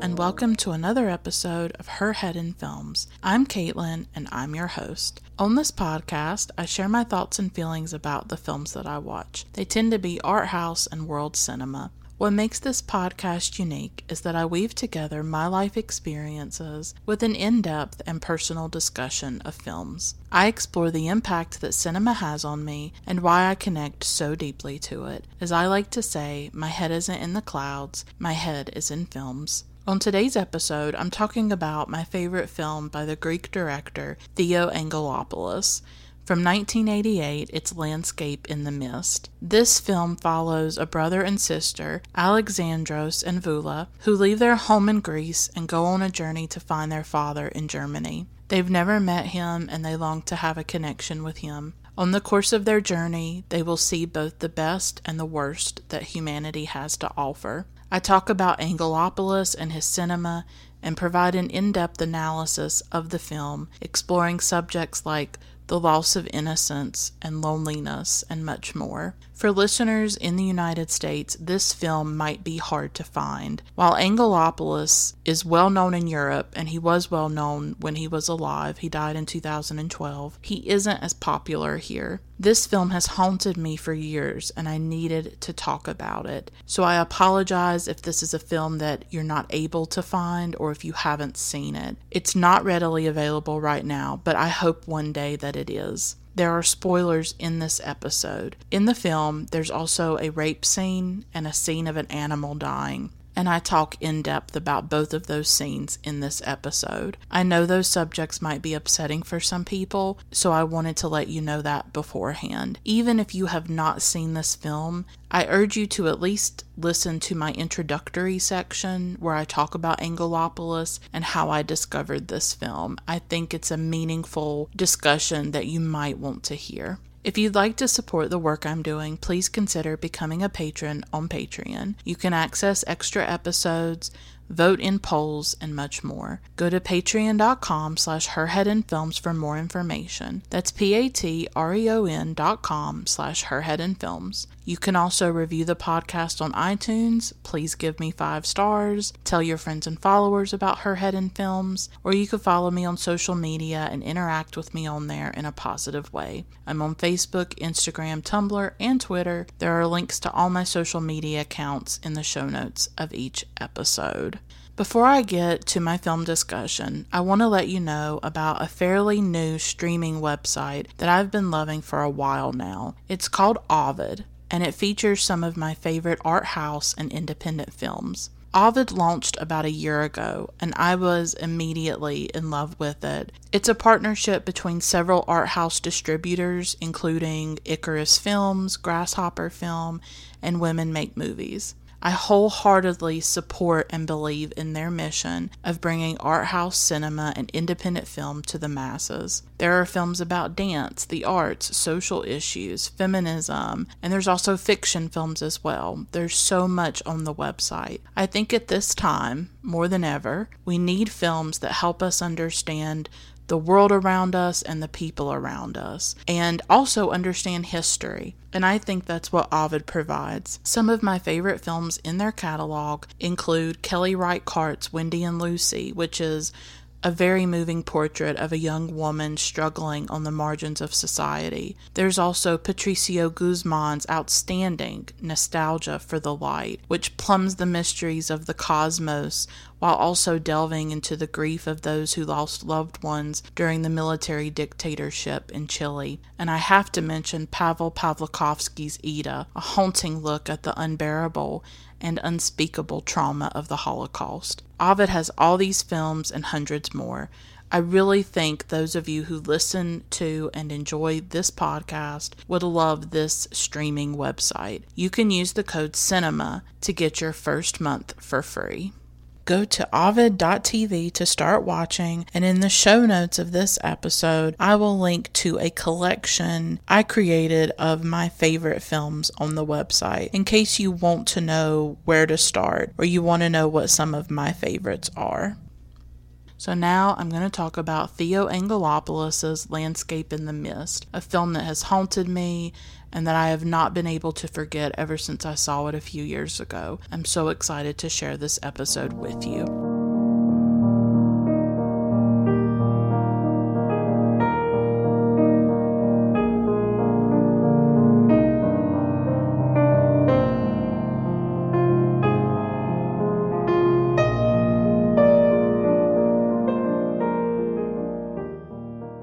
And welcome to another episode of Her Head in Films. I'm Caitlin, and I'm your host. On this podcast, I share my thoughts and feelings about the films that I watch. They tend to be art house and world cinema. What makes this podcast unique is that I weave together my life experiences with an in depth and personal discussion of films. I explore the impact that cinema has on me and why I connect so deeply to it. As I like to say, my head isn't in the clouds, my head is in films. On today's episode, I'm talking about my favorite film by the Greek director Theo Angelopoulos. From 1988, it's Landscape in the Mist. This film follows a brother and sister, Alexandros and Voula, who leave their home in Greece and go on a journey to find their father in Germany. They've never met him and they long to have a connection with him. On the course of their journey, they will see both the best and the worst that humanity has to offer. I talk about Angelopoulos and his cinema and provide an in depth analysis of the film, exploring subjects like the loss of innocence and loneliness, and much more. For listeners in the United States, this film might be hard to find. While Angelopoulos is well known in Europe, and he was well known when he was alive, he died in 2012, he isn't as popular here. This film has haunted me for years, and I needed to talk about it. So I apologize if this is a film that you're not able to find or if you haven't seen it. It's not readily available right now, but I hope one day that it is. There are spoilers in this episode. In the film, there's also a rape scene and a scene of an animal dying and I talk in depth about both of those scenes in this episode. I know those subjects might be upsetting for some people, so I wanted to let you know that beforehand. Even if you have not seen this film, I urge you to at least listen to my introductory section where I talk about Angelopoulos and how I discovered this film. I think it's a meaningful discussion that you might want to hear. If you'd like to support the work I'm doing, please consider becoming a patron on Patreon. You can access extra episodes, vote in polls, and much more. Go to patreon.com slash herheadinfilms for more information. That's p-a-t-r-e-o-n dot com slash herheadinfilms. You can also review the podcast on iTunes. Please give me five stars. Tell your friends and followers about Her Head in Films, or you can follow me on social media and interact with me on there in a positive way. I'm on Facebook, Instagram, Tumblr, and Twitter. There are links to all my social media accounts in the show notes of each episode. Before I get to my film discussion, I want to let you know about a fairly new streaming website that I've been loving for a while now. It's called Ovid and it features some of my favorite art house and independent films. Ovid launched about a year ago, and I was immediately in love with it. It's a partnership between several art house distributors, including Icarus Films, Grasshopper Film, and Women Make Movies. I wholeheartedly support and believe in their mission of bringing art house cinema and independent film to the masses. There are films about dance, the arts, social issues, feminism, and there's also fiction films as well. There's so much on the website. I think at this time, more than ever, we need films that help us understand the world around us and the people around us, and also understand history. And I think that's what Ovid provides. Some of my favorite films in their catalog include Kelly Reichardt's Wendy and Lucy, which is a very moving portrait of a young woman struggling on the margins of society. There's also Patricio Guzman's outstanding Nostalgia for the Light, which plumbs the mysteries of the cosmos while also delving into the grief of those who lost loved ones during the military dictatorship in Chile. And I have to mention Pavel Pawlikowski's Ida, a haunting look at the unbearable and unspeakable trauma of the Holocaust. Ovid has all these films and hundreds more. I really think those of you who listen to and enjoy this podcast would love this streaming website. You can use the code CINEMA to get your first month for free go to ovid.tv to start watching. And in the show notes of this episode, I will link to a collection I created of my favorite films on the website in case you want to know where to start or you want to know what some of my favorites are. So now I'm going to talk about Theo Angelopoulos' Landscape in the Mist, a film that has haunted me and that I have not been able to forget ever since I saw it a few years ago. I'm so excited to share this episode with you.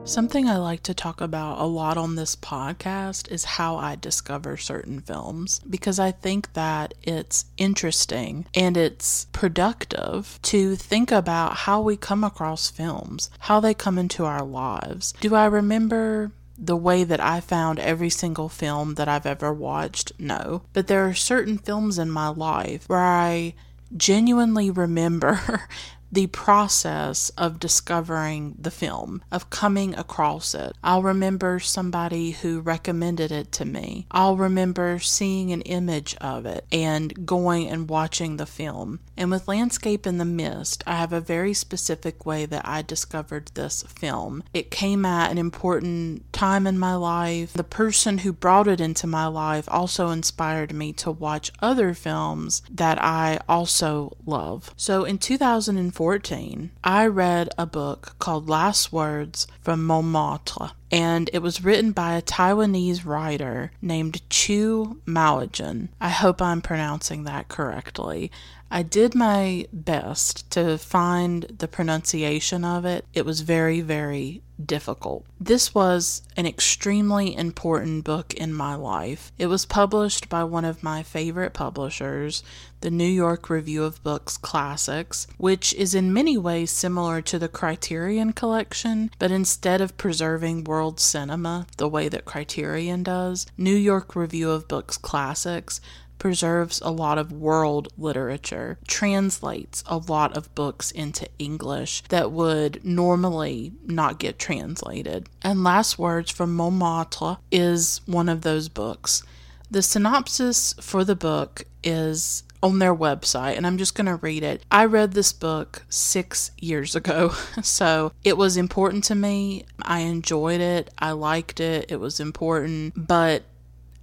Something I like to talk about a lot on this podcast is how I discover certain films because I think that it's interesting and it's productive to think about how we come across films, how they come into our lives. Do I remember the way that I found every single film that I've ever watched? No. But there are certain films in my life where I genuinely remember the process of discovering the film, of coming across it. I'll remember somebody who recommended it to me. I'll remember seeing an image of it and going and watching the film. And with Landscape in the Mist, I have a very specific way that I discovered this film. It came at an important time in my life. The person who brought it into my life also inspired me to watch other films that I also love. So in 2004, 14, I read a book called Last Words from Montmartre, and it was written by a Taiwanese writer named Chu Maogen. I hope I'm pronouncing that correctly. I did my best to find the pronunciation of it. It was very, very difficult. This was an extremely important book in my life. It was published by one of my favorite publishers, the New York Review of Books Classics, which is in many ways similar to the Criterion Collection, but instead of preserving world cinema the way that Criterion does, New York Review of Books Classics preserves a lot of world literature, translates a lot of books into English that would normally not get translated. And Last Words from Montmartre is one of those books. The synopsis for the book is on their website, and I'm just going to read it. I read this book six years ago, so it was important to me. I enjoyed it, I liked it, it was important, but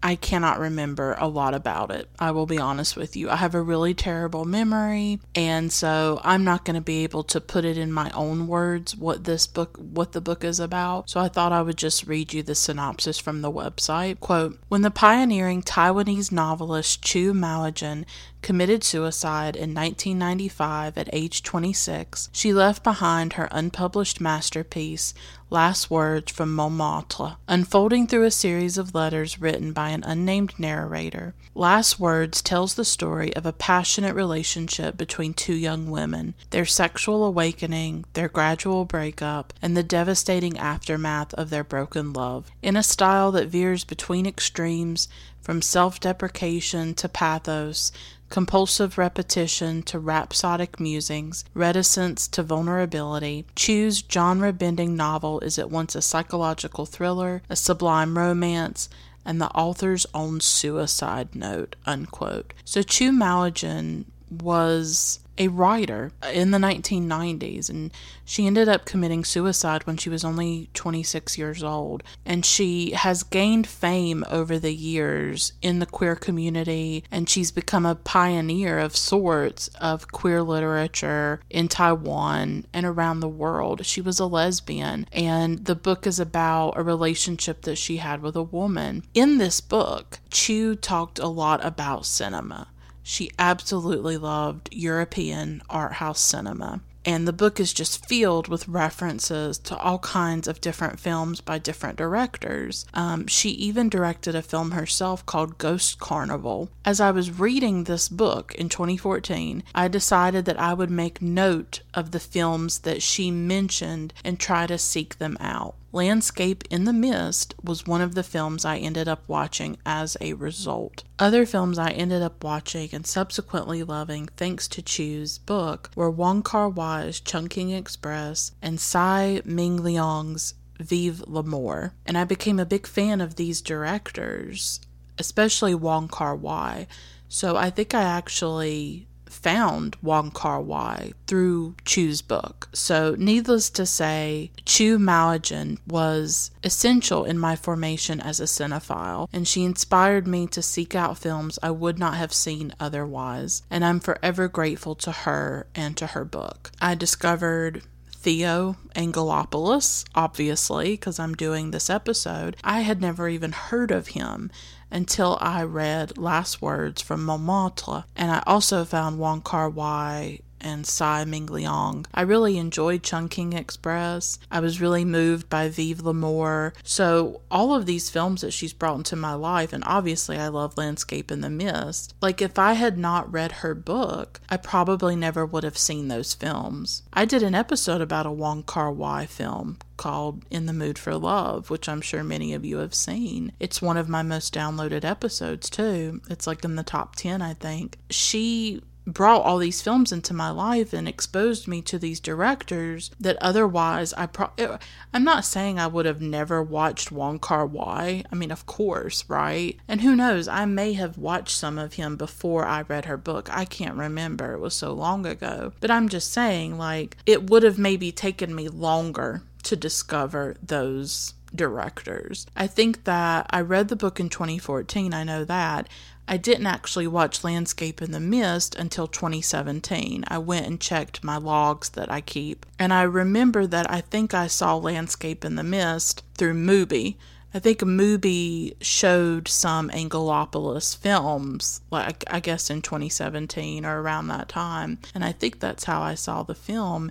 I cannot remember a lot about it. I will be honest with you. I have a really terrible memory, and so I'm not going to be able to put it in my own words what this book what the book is about. So I thought I would just read you the synopsis from the website. Quote, "When the pioneering Taiwanese novelist Chu Maogen committed suicide in 1995 at age 26, she left behind her unpublished masterpiece, Last Words from Montmartre, unfolding through a series of letters written by an unnamed narrator. Last Words tells the story of a passionate relationship between two young women, their sexual awakening, their gradual breakup, and the devastating aftermath of their broken love, in a style that veers between extremes from self deprecation to pathos compulsive repetition to rhapsodic musings, reticence to vulnerability. Chu's genre bending novel is at once a psychological thriller, a sublime romance, and the author's own suicide note. Unquote. So Chu Maogen was a writer in the 1990s, and she ended up committing suicide when she was only 26 years old. And she has gained fame over the years in the queer community, and she's become a pioneer of sorts of queer literature in Taiwan and around the world. She was a lesbian, and the book is about a relationship that she had with a woman. In this book, Chu talked a lot about cinema she absolutely loved European art house cinema. And the book is just filled with references to all kinds of different films by different directors. Um, she even directed a film herself called Ghost Carnival. As I was reading this book in 2014, I decided that I would make note of the films that she mentioned and try to seek them out. Landscape in the Mist was one of the films I ended up watching as a result. Other films I ended up watching and subsequently loving thanks to Chu's book were Wong Kar Wai's Chungking Express and Tsai Ming Liang's Vive l'Amour. And I became a big fan of these directors, especially Wong Kar Wai. So I think I actually found Wong Kar Wai through Chu's book. So, needless to say, Chu Maogen was essential in my formation as a cinephile, and she inspired me to seek out films I would not have seen otherwise, and I'm forever grateful to her and to her book. I discovered Theo Angelopoulos, obviously, because I'm doing this episode. I had never even heard of him until I read Last Words from Montmartre, and I also found Wong Kar Wai and Tsai Ming Liang. I really enjoyed Chungking Express. I was really moved by Vive l'Amour. So, all of these films that she's brought into my life, and obviously I love Landscape in the Mist. Like, if I had not read her book, I probably never would have seen those films. I did an episode about a Wong Kar Wai film called In the Mood for Love, which I'm sure many of you have seen. It's one of my most downloaded episodes, too. It's like in the top 10, I think. She brought all these films into my life and exposed me to these directors that otherwise I pro- I'm not saying I would have never watched Wong Kar-wai. I mean, of course, right? And who knows, I may have watched some of him before I read her book. I can't remember. It was so long ago. But I'm just saying like it would have maybe taken me longer to discover those directors. I think that I read the book in 2014, I know that, I didn't actually watch Landscape in the Mist until 2017. I went and checked my logs that I keep, and I remember that I think I saw Landscape in the Mist through Mubi. I think Mubi showed some Angelopoulos films, like I guess in 2017 or around that time, and I think that's how I saw the film.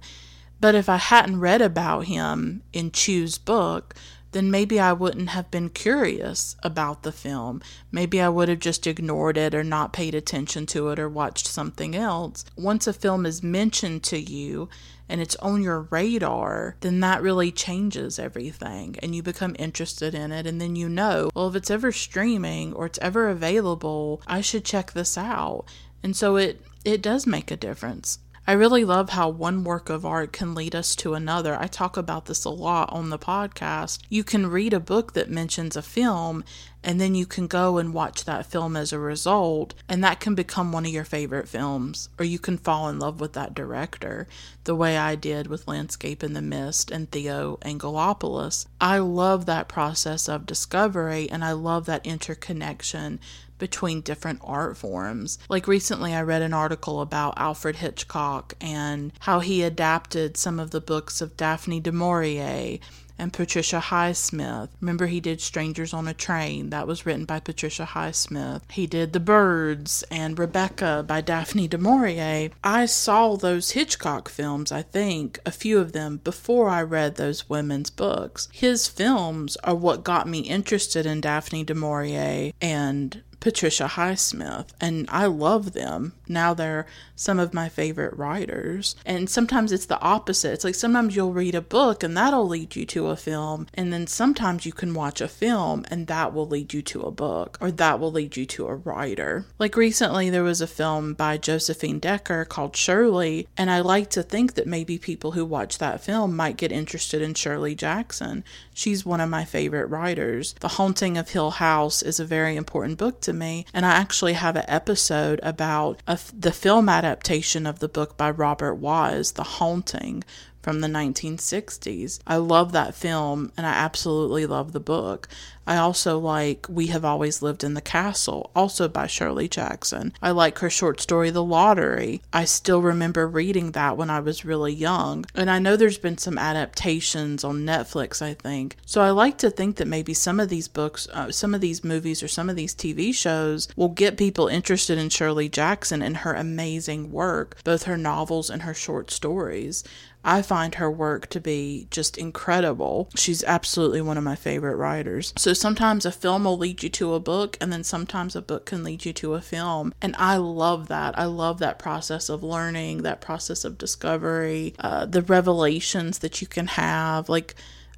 But if I hadn't read about him in Chu's book, then maybe I wouldn't have been curious about the film. Maybe I would have just ignored it or not paid attention to it or watched something else. Once a film is mentioned to you and it's on your radar, then that really changes everything and you become interested in it. And then you know, well, if it's ever streaming or it's ever available, I should check this out. And so it, it does make a difference. I really love how one work of art can lead us to another. I talk about this a lot on the podcast. You can read a book that mentions a film, and then you can go and watch that film as a result, and that can become one of your favorite films, or you can fall in love with that director, the way I did with Landscape in the Mist and Theo Angelopoulos. I love that process of discovery, and I love that interconnection between different art forms. Like recently, I read an article about Alfred Hitchcock and how he adapted some of the books of Daphne du Maurier and Patricia Highsmith. Remember, he did Strangers on a Train. That was written by Patricia Highsmith. He did The Birds and Rebecca by Daphne du Maurier. I saw those Hitchcock films, I think, a few of them, before I read those women's books. His films are what got me interested in Daphne du Maurier and Patricia Highsmith, and I love them. Now they're some of my favorite writers. And sometimes it's the opposite. It's like sometimes you'll read a book and that'll lead you to a film, and then sometimes you can watch a film and that will lead you to a book or that will lead you to a writer. Like recently, there was a film by Josephine Decker called Shirley, and I like to think that maybe people who watch that film might get interested in Shirley Jackson. She's one of my favorite writers. The Haunting of Hill House is a very important book to me, and I actually have an episode about a, the film adaptation of the book by Robert Wise, The Haunting, from the 1960s. I love that film and I absolutely love the book. I also like We Have Always Lived in the Castle, also by Shirley Jackson. I like her short story, The Lottery. I still remember reading that when I was really young. And I know there's been some adaptations on Netflix, I think. So I like to think that maybe some of these books, uh, some of these movies, or some of these TV shows will get people interested in Shirley Jackson and her amazing work, both her novels and her short stories. I find her work to be just incredible. She's absolutely one of my favorite writers. So sometimes a film will lead you to a book, and then sometimes a book can lead you to a film. And I love that. I love that process of learning, that process of discovery, uh, the revelations that you can have. Like,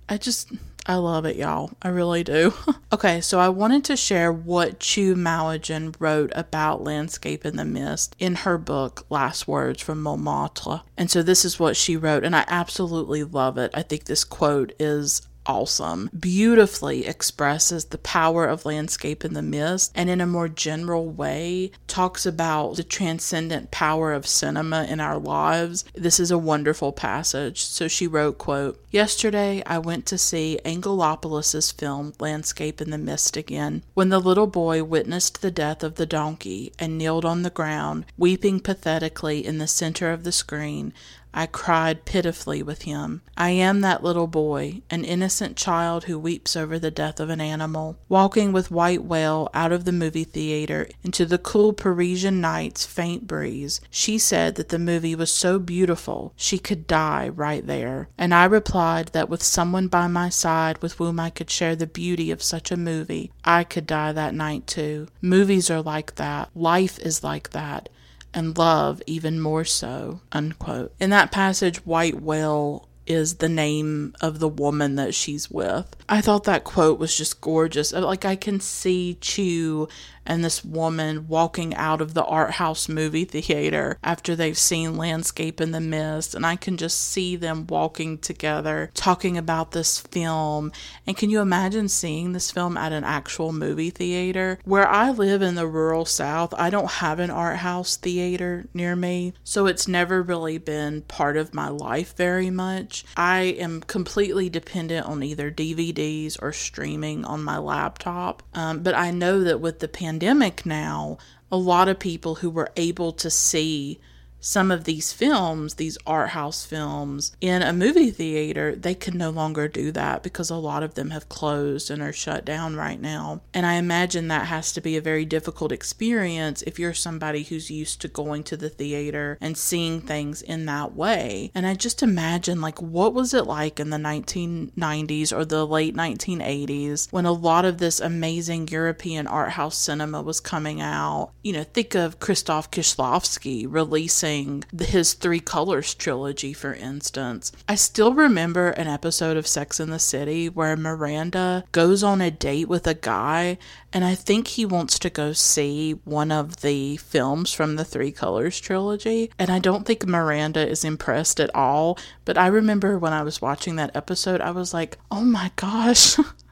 I just I love it, y'all. I really do. okay, so I wanted to share what Chu Maogen wrote about landscape in the mist in her book Last Words from Montmartre. And so this is what she wrote, and I absolutely love it. I think this quote is awesome. Beautifully expresses the power of landscape in the mist and in a more general way talks about the transcendent power of cinema in our lives. This is a wonderful passage. So she wrote, quote, Yesterday I went to see Angelopoulos's film Landscape in the Mist again. When the little boy witnessed the death of the donkey and kneeled on the ground, weeping pathetically in the center of the screen, I cried pitifully with him. I am that little boy, an innocent child who weeps over the death of an animal. Walking with White Whale out of the movie theater into the cool Parisian night's faint breeze, she said that the movie was so beautiful she could die right there. And I replied that with someone by my side with whom I could share the beauty of such a movie, I could die that night too. Movies are like that. Life is like that and love even more so. Unquote. In that passage, White Whale is the name of the woman that she's with. I thought that quote was just gorgeous. Uh, like I can see Chu and this woman walking out of the art house movie theater after they've seen Landscape in the Mist, and I can just see them walking together talking about this film. And can you imagine seeing this film at an actual movie theater? Where I live in the rural South, I don't have an art house theater near me, so it's never really been part of my life very much. I am completely dependent on either DVDs or streaming on my laptop, um, but I know that with the pandemic, pandemic now, a lot of people who were able to see some of these films, these art house films, in a movie theater, they can no longer do that because a lot of them have closed and are shut down right now. And I imagine that has to be a very difficult experience if you're somebody who's used to going to the theater and seeing things in that way. And I just imagine, like, what was it like in the 1990s or the late 1980s when a lot of this amazing European art house cinema was coming out? You know, think of Krzysztof Kieślowski releasing his Three Colors trilogy, for instance. I still remember an episode of Sex in the City where Miranda goes on a date with a guy, and I think he wants to go see one of the films from the Three Colors trilogy. And I don't think Miranda is impressed at all. But I remember when I was watching that episode, I was like, oh my gosh.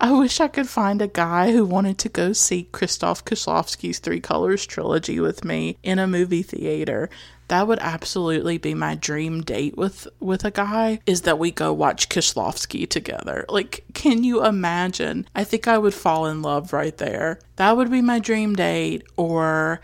I wish I could find a guy who wanted to go see Krzysztof Kieślowski's Three Colors trilogy with me in a movie theater. That would absolutely be my dream date with with a guy is that we go watch Kieślowski together. Like, can you imagine? I think I would fall in love right there. That would be my dream date or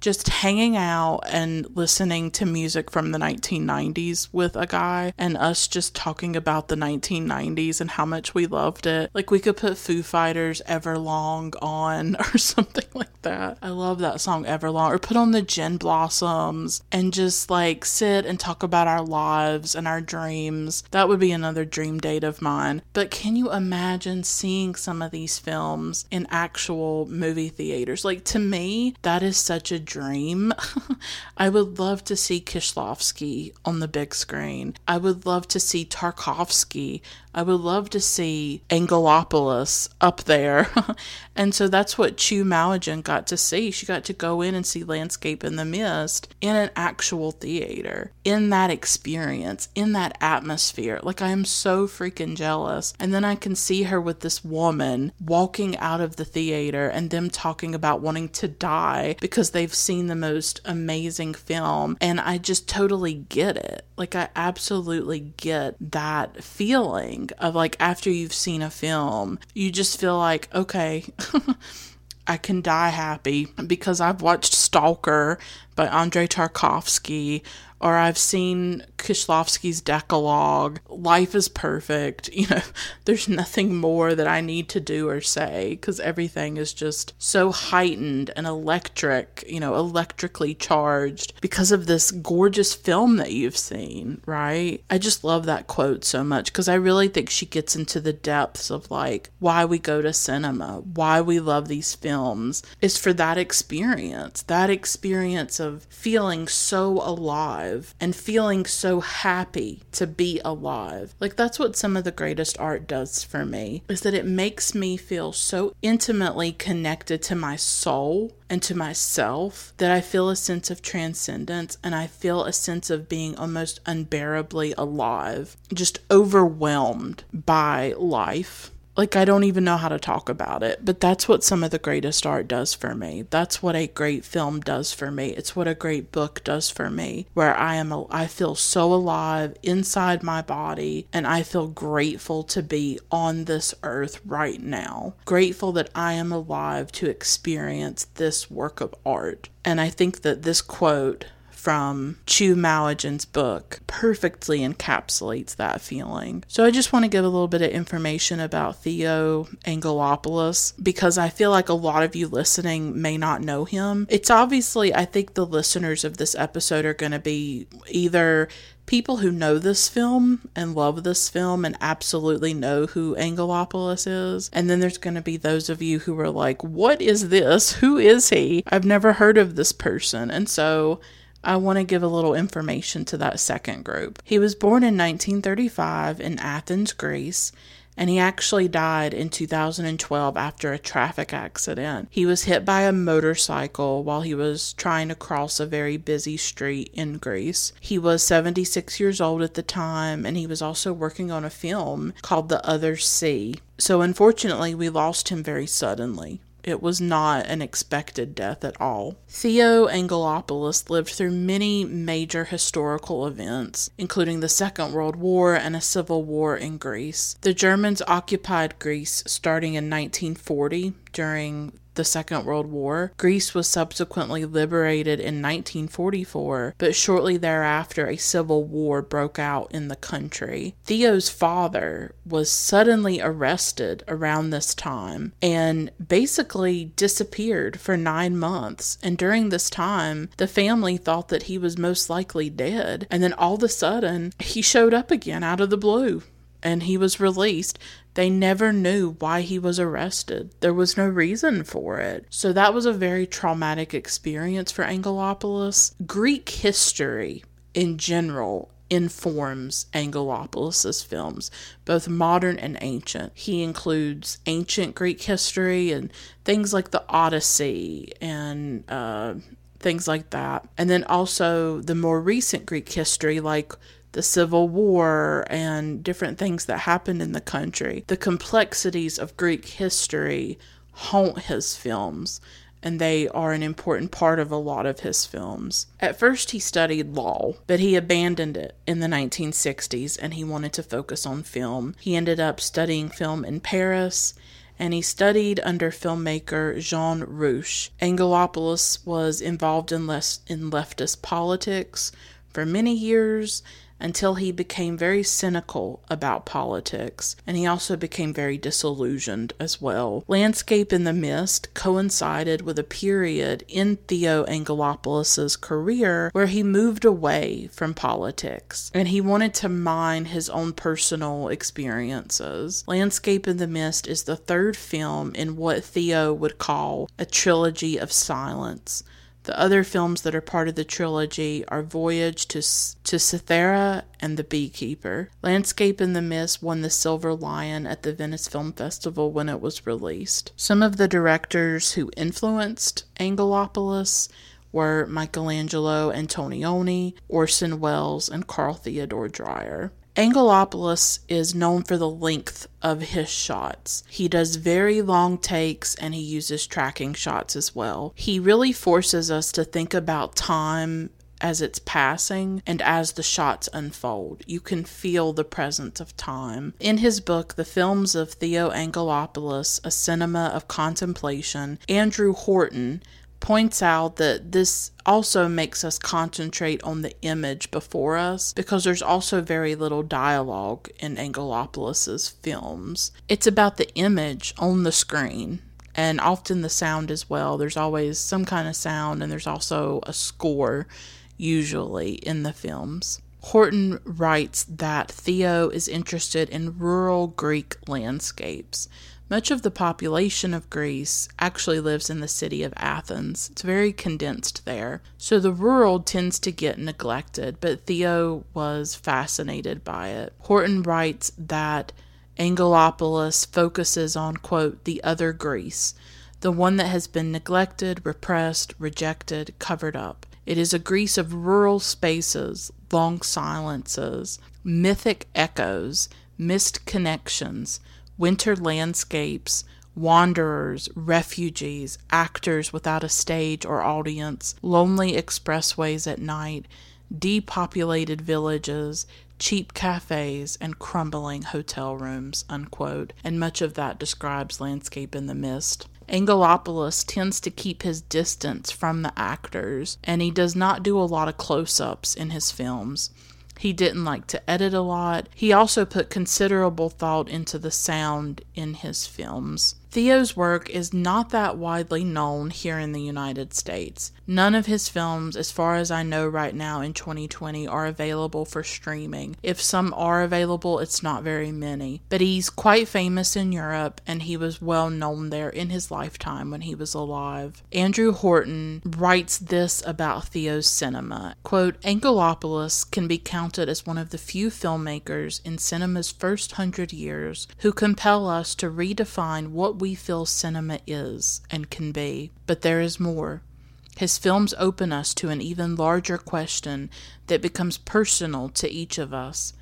just hanging out and listening to music from the 1990s with a guy and us just talking about the 1990s and how much we loved it. Like we could put Foo Fighters Everlong on or something like that. I love that song Everlong or put on the Gin Blossoms and just like sit and talk about our lives and our dreams. That would be another dream date of mine. But can you imagine seeing some of these films in actual movie theaters? Like to me, that is such a dream. I would love to see Kieślowski on the big screen. I would love to see Tarkovsky. I would love to see Angelopoulos up there. and so that's what Chu Maojian got to see. She got to go in and see Landscape in the Mist in an actual theater, in that experience, in that atmosphere. Like, I am so freaking jealous. And then I can see her with this woman walking out of the theater and them talking about wanting to die because they've seen the most amazing film. And I just totally get it. Like, I absolutely get that feeling of like after you've seen a film, you just feel like, okay, I can die happy because I've watched Stalker by Andrei Tarkovsky or I've seen Kieślowski's Decalogue. Life is perfect. You know, there's nothing more that I need to do or say because everything is just so heightened and electric, you know, electrically charged because of this gorgeous film that you've seen, right? I just love that quote so much because I really think she gets into the depths of like why we go to cinema, why we love these films is for that experience, that experience of feeling so alive alive and feeling so happy to be alive. Like that's what some of the greatest art does for me is that it makes me feel so intimately connected to my soul and to myself that I feel a sense of transcendence and I feel a sense of being almost unbearably alive, just overwhelmed by life like I don't even know how to talk about it, but that's what some of the greatest art does for me. That's what a great film does for me. It's what a great book does for me, where I am I feel so alive inside my body and I feel grateful to be on this earth right now. Grateful that I am alive to experience this work of art. And I think that this quote from Chu Maojian's book perfectly encapsulates that feeling. So I just want to give a little bit of information about Theo Angelopoulos because I feel like a lot of you listening may not know him. It's obviously, I think the listeners of this episode are going to be either people who know this film and love this film and absolutely know who Angelopoulos is. And then there's going to be those of you who are like, what is this? Who is he? I've never heard of this person. And so I want to give a little information to that second group. He was born in 1935 in Athens, Greece, and he actually died in 2012 after a traffic accident. He was hit by a motorcycle while he was trying to cross a very busy street in Greece. He was 76 years old at the time, and he was also working on a film called The Other Sea. So, unfortunately, we lost him very suddenly. It was not an expected death at all. Theo Angelopoulos lived through many major historical events, including the Second World War and a civil war in Greece. The Germans occupied Greece starting in 1940 during the Second World War. Greece was subsequently liberated in 1944, but shortly thereafter, a civil war broke out in the country. Theo's father was suddenly arrested around this time and basically disappeared for nine months. And during this time, the family thought that he was most likely dead. And then all of a sudden, he showed up again out of the blue and he was released. They never knew why he was arrested. There was no reason for it. So that was a very traumatic experience for Angelopoulos. Greek history in general informs Angelopoulos's films, both modern and ancient. He includes ancient Greek history and things like the Odyssey and uh, things like that. And then also the more recent Greek history, like the Civil War and different things that happened in the country. The complexities of Greek history haunt his films, and they are an important part of a lot of his films. At first, he studied law, but he abandoned it in the 1960s and he wanted to focus on film. He ended up studying film in Paris and he studied under filmmaker Jean Rouch. Angelopoulos was involved in, less, in leftist politics for many years until he became very cynical about politics, and he also became very disillusioned as well. Landscape in the Mist coincided with a period in Theo Angelopoulos' career where he moved away from politics and he wanted to mine his own personal experiences. Landscape in the Mist is the third film in what Theo would call a trilogy of silence. The other films that are part of the trilogy are Voyage to, to Cythera and The Beekeeper. Landscape in the Mist won the Silver Lion at the Venice Film Festival when it was released. Some of the directors who influenced Angelopoulos were Michelangelo Antonioni, Orson Welles, and Carl Theodor Dreyer. Angelopoulos is known for the length of his shots. He does very long takes and he uses tracking shots as well. He really forces us to think about time as it's passing and as the shots unfold. You can feel the presence of time. In his book, The Films of Theo Angelopoulos, A Cinema of Contemplation, Andrew Horton points out that this also makes us concentrate on the image before us because there's also very little dialogue in Angelopoulos's films. It's about the image on the screen and often the sound as well. There's always some kind of sound and there's also a score usually in the films. Horton writes that Theo is interested in rural Greek landscapes Much of the population of Greece actually lives in the city of Athens. It's very condensed there. So the rural tends to get neglected, but Theo was fascinated by it. Horton writes that Angelopoulos focuses on, quote, the other Greece, the one that has been neglected, repressed, rejected, covered up. It is a Greece of rural spaces, long silences, mythic echoes, missed connections, winter landscapes, wanderers, refugees, actors without a stage or audience, lonely expressways at night, depopulated villages, cheap cafes, and crumbling hotel rooms. Unquote. And much of that describes landscape in the mist. Angelopoulos tends to keep his distance from the actors, and he does not do a lot of close ups in his films. He didn't like to edit a lot. He also put considerable thought into the sound in his films. Theo's work is not that widely known here in the United States. None of his films, as far as I know right now in 2020, are available for streaming. If some are available, it's not very many. But he's quite famous in Europe and he was well known there in his lifetime when he was alive. Andrew Horton writes this about Theo's cinema. Quote, Angelopoulos can be counted as one of the few filmmakers in cinema's first hundred years who compel us to redefine what we feel cinema is and can be, but there is more. His films open us to an even larger question that becomes personal to each of us.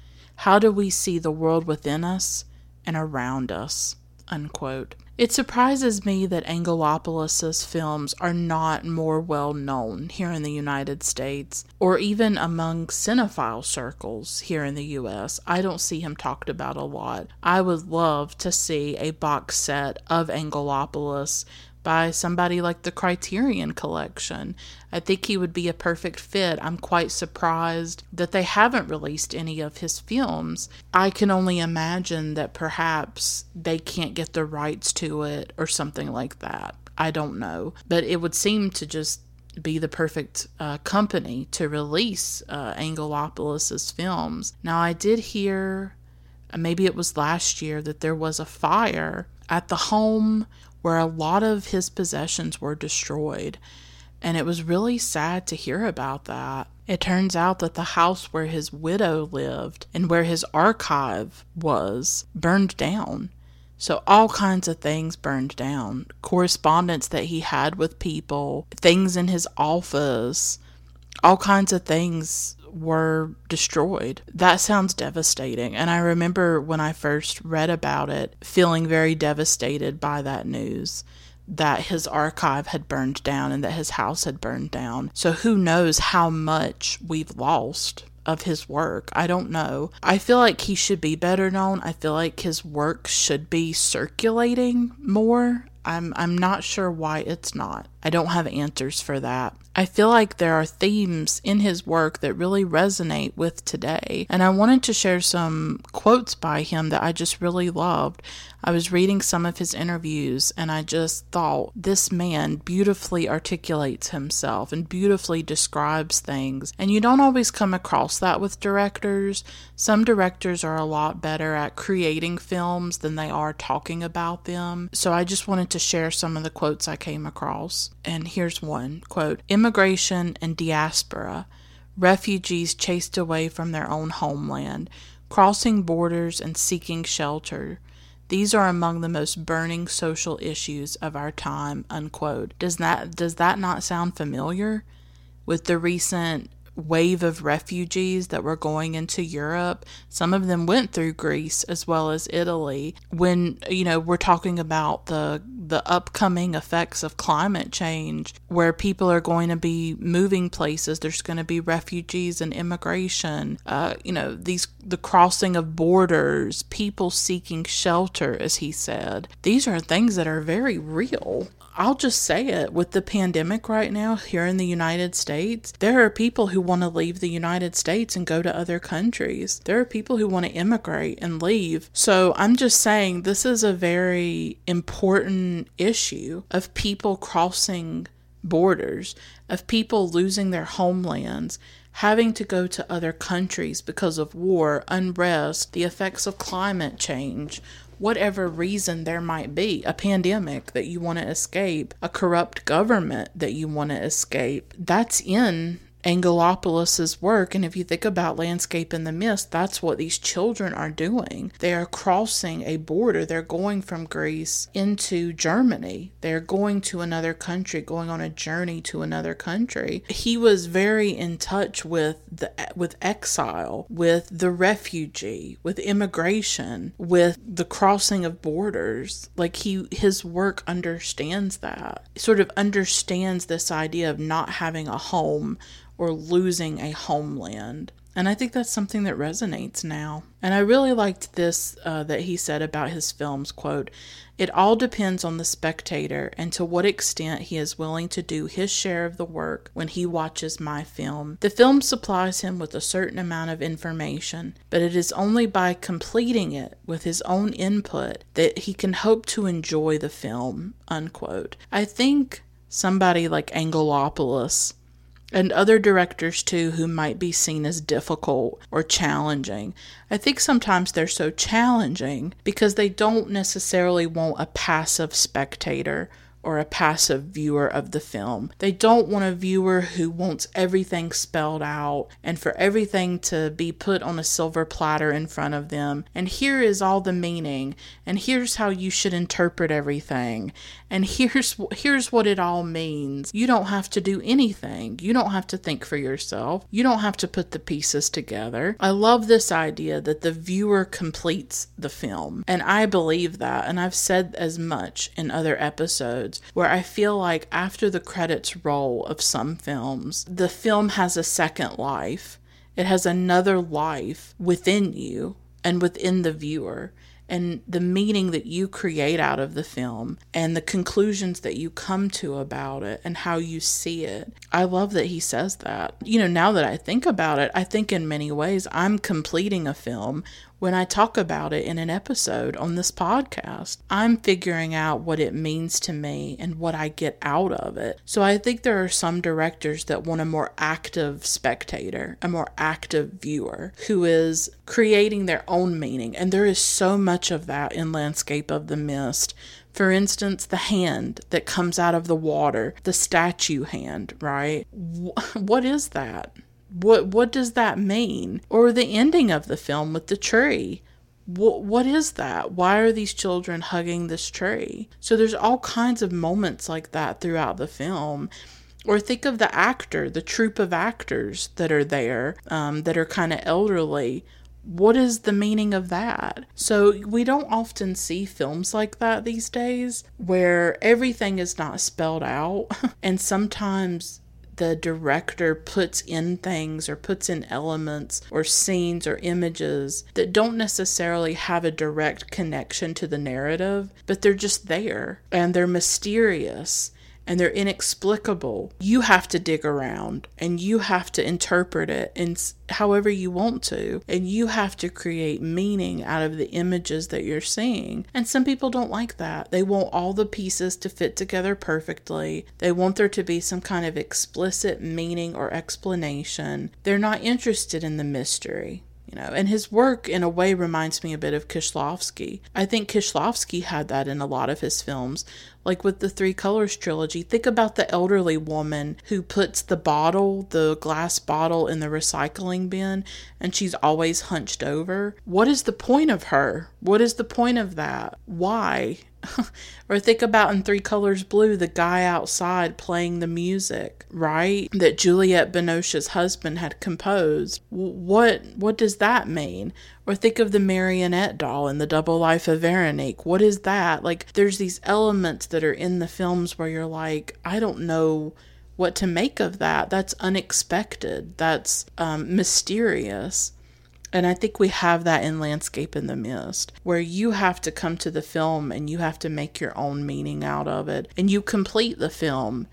How do we see the world within us and around us? Unquote. It surprises me that Angelopoulos' films are not more well known here in the United States or even among cinephile circles here in the US. I don't see him talked about a lot. I would love to see a box set of Angelopoulos by somebody like the Criterion Collection. I think he would be a perfect fit. I'm quite surprised that they haven't released any of his films. I can only imagine that perhaps they can't get the rights to it or something like that. I don't know. But it would seem to just be the perfect uh, company to release uh, Angelopoulos' films. Now, I did hear, uh, maybe it was last year, that there was a fire at the home where a lot of his possessions were destroyed. And it was really sad to hear about that. It turns out that the house where his widow lived and where his archive was burned down. So, all kinds of things burned down. Correspondence that he had with people, things in his office, all kinds of things were destroyed. That sounds devastating. And I remember when I first read about it, feeling very devastated by that news that his archive had burned down and that his house had burned down. So who knows how much we've lost of his work. I don't know. I feel like he should be better known. I feel like his work should be circulating more. I'm I'm not sure why it's not. I don't have answers for that. I feel like there are themes in his work that really resonate with today, and I wanted to share some quotes by him that I just really loved. I was reading some of his interviews and I just thought this man beautifully articulates himself and beautifully describes things. And you don't always come across that with directors. Some directors are a lot better at creating films than they are talking about them. So I just wanted to share some of the quotes I came across and here's one quote immigration and diaspora refugees chased away from their own homeland crossing borders and seeking shelter these are among the most burning social issues of our time unquote. Does that does that not sound familiar with the recent wave of refugees that were going into Europe. Some of them went through Greece as well as Italy. When, you know, we're talking about the the upcoming effects of climate change where people are going to be moving places, there's going to be refugees and immigration. Uh, you know, these the crossing of borders, people seeking shelter as he said. These are things that are very real. I'll just say it with the pandemic right now here in the United States, there are people who want to leave the United States and go to other countries. There are people who want to immigrate and leave. So I'm just saying this is a very important issue of people crossing borders, of people losing their homelands, having to go to other countries because of war, unrest, the effects of climate change, whatever reason there might be a pandemic that you want to escape, a corrupt government that you want to escape. That's in Angelopoulos's work. And if you think about Landscape in the Mist, that's what these children are doing. They are crossing a border. They're going from Greece into Germany. They're going to another country, going on a journey to another country. He was very in touch with the with exile, with the refugee, with immigration, with the crossing of borders. Like he his work understands that. Sort of understands this idea of not having a home or losing a homeland. And I think that's something that resonates now. And I really liked this uh, that he said about his films quote, It all depends on the spectator and to what extent he is willing to do his share of the work when he watches my film. The film supplies him with a certain amount of information, but it is only by completing it with his own input that he can hope to enjoy the film. Unquote. I think somebody like Angelopoulos and other directors too who might be seen as difficult or challenging. I think sometimes they're so challenging because they don't necessarily want a passive spectator or a passive viewer of the film. They don't want a viewer who wants everything spelled out and for everything to be put on a silver platter in front of them. And here is all the meaning, and here's how you should interpret everything, and here's here's what it all means. You don't have to do anything. You don't have to think for yourself. You don't have to put the pieces together. I love this idea that the viewer completes the film, and I believe that, and I've said as much in other episodes where I feel like after the credits roll of some films, the film has a second life. It has another life within you and within the viewer and the meaning that you create out of the film and the conclusions that you come to about it and how you see it. I love that he says that. You know, now that I think about it, I think in many ways I'm completing a film when I talk about it in an episode on this podcast. I'm figuring out what it means to me and what I get out of it. So I think there are some directors that want a more active spectator, a more active viewer who is creating their own meaning. And there is so much of that in Landscape of the Mist. For instance, the hand that comes out of the water, the statue hand, right? What is that? What what does that mean? Or the ending of the film with the tree. What what is that? Why are these children hugging this tree? So there's all kinds of moments like that throughout the film. Or think of the actor, the troupe of actors that are there, um, that are kind of elderly. What is the meaning of that? So, we don't often see films like that these days where everything is not spelled out. and sometimes the director puts in things or puts in elements or scenes or images that don't necessarily have a direct connection to the narrative, but they're just there and they're mysterious and they're inexplicable. You have to dig around and you have to interpret it in however you want to, and you have to create meaning out of the images that you're seeing. And some people don't like that. They want all the pieces to fit together perfectly. They want there to be some kind of explicit meaning or explanation. They're not interested in the mystery you know and his work in a way reminds me a bit of Kieślowski. I think Kieślowski had that in a lot of his films like with the Three Colors trilogy, think about the elderly woman who puts the bottle, the glass bottle, in the recycling bin and she's always hunched over. What is the point of her? What is the point of that? Why? or think about in Three Colors Blue, the guy outside playing the music, right? That Juliette Binoche's husband had composed. What what does that mean? Or think of the marionette doll in the double life of Veronique. What is that? Like there's these elements that are in the films where you're like, I don't know what to make of that. That's unexpected. That's um, mysterious. And I think we have that in Landscape in the Mist, where you have to come to the film and you have to make your own meaning out of it. And you complete the film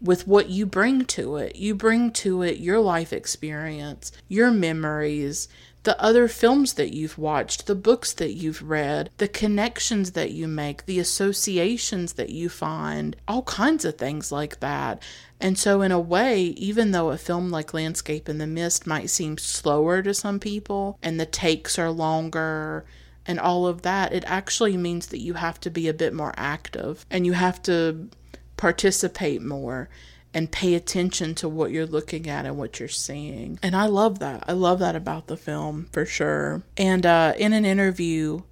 with what you bring to it. You bring to it your life experience, your memories, the other films that you've watched, the books that you've read, the connections that you make, the associations that you find, all kinds of things like that. And so, in a way, even though a film like Landscape in the Mist might seem slower to some people and the takes are longer and all of that, it actually means that you have to be a bit more active and you have to participate more and pay attention to what you're looking at and what you're seeing. And I love that. I love that about the film for sure. And uh, in an interview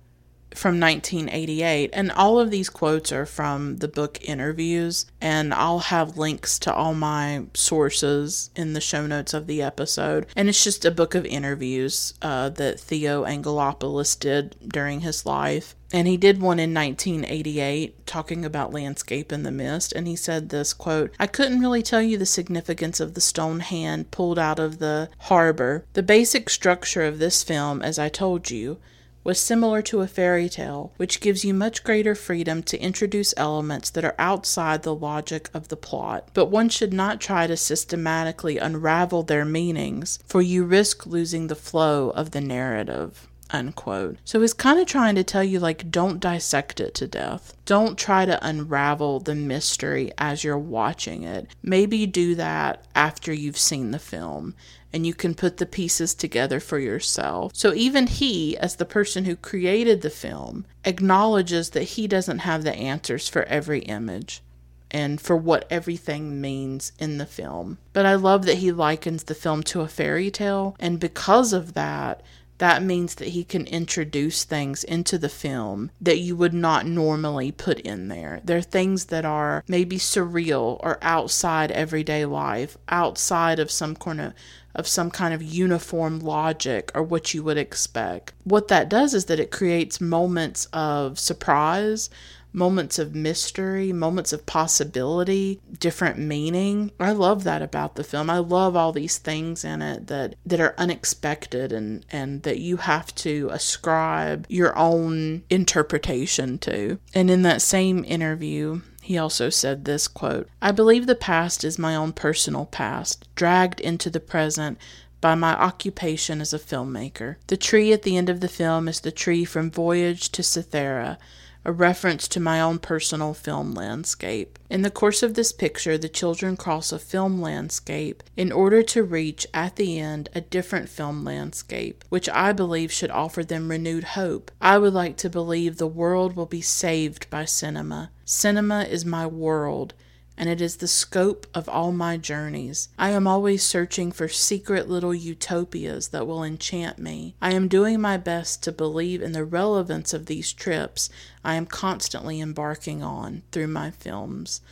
from 1988, and all of these quotes are from the book Interviews, and I'll have links to all my sources in the show notes of the episode. And it's just a book of interviews uh, that Theo Angelopoulos did during his life. And he did one in 1988 talking about landscape in the mist. And he said this quote I couldn't really tell you the significance of the stone hand pulled out of the harbor. The basic structure of this film, as I told you, was similar to a fairy tale, which gives you much greater freedom to introduce elements that are outside the logic of the plot. But one should not try to systematically unravel their meanings, for you risk losing the flow of the narrative unquote. So he's kind of trying to tell you, like, don't dissect it to death. Don't try to unravel the mystery as you're watching it. Maybe do that after you've seen the film and you can put the pieces together for yourself. So even he, as the person who created the film, acknowledges that he doesn't have the answers for every image and for what everything means in the film. But I love that he likens the film to a fairy tale, and because of that, that means that he can introduce things into the film that you would not normally put in there. There are things that are maybe surreal or outside everyday life, outside of some kind of of some kind of uniform logic or what you would expect. What that does is that it creates moments of surprise, moments of mystery, moments of possibility, different meaning. I love that about the film. I love all these things in it that that are unexpected and and that you have to ascribe your own interpretation to. And in that same interview, he also said this quote, I believe the past is my own personal past, dragged into the present by my occupation as a filmmaker. The tree at the end of the film is the tree from Voyage to Cythera, a reference to my own personal film landscape. In the course of this picture, the children cross a film landscape in order to reach, at the end, a different film landscape, which I believe should offer them renewed hope. I would like to believe the world will be saved by cinema. Cinema is my world and it is the scope of all my journeys. I am always searching for secret little utopias that will enchant me. I am doing my best to believe in the relevance of these trips I am constantly embarking on through my films.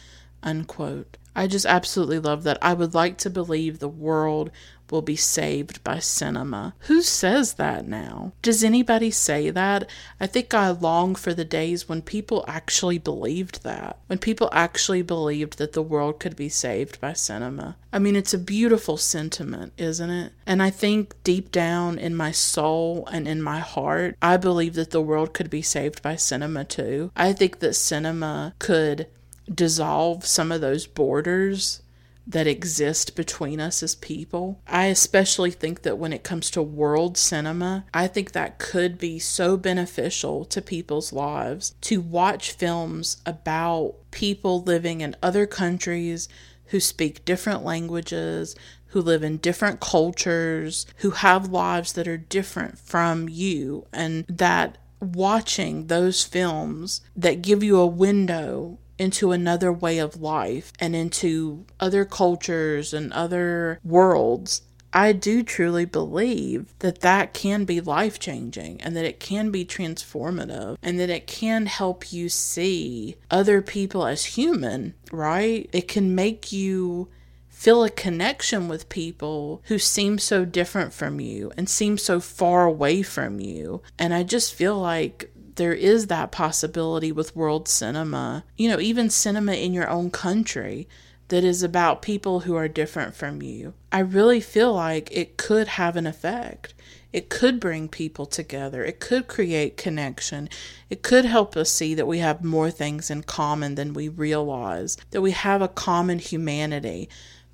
Unquote. I just absolutely love that. I would like to believe the world will be saved by cinema. Who says that now? Does anybody say that? I think I long for the days when people actually believed that. When people actually believed that the world could be saved by cinema. I mean, it's a beautiful sentiment, isn't it? And I think deep down in my soul and in my heart, I believe that the world could be saved by cinema too. I think that cinema could dissolve some of those borders that exist between us as people. I especially think that when it comes to world cinema, I think that could be so beneficial to people's lives to watch films about people living in other countries who speak different languages, who live in different cultures, who have lives that are different from you, and that watching those films that give you a window into another way of life and into other cultures and other worlds, I do truly believe that that can be life changing and that it can be transformative and that it can help you see other people as human, right? It can make you feel a connection with people who seem so different from you and seem so far away from you. And I just feel like there is that possibility with world cinema, you know, even cinema in your own country that is about people who are different from you. I really feel like it could have an effect. It could bring people together. It could create connection. It could help us see that we have more things in common than we realize, that we have a common humanity,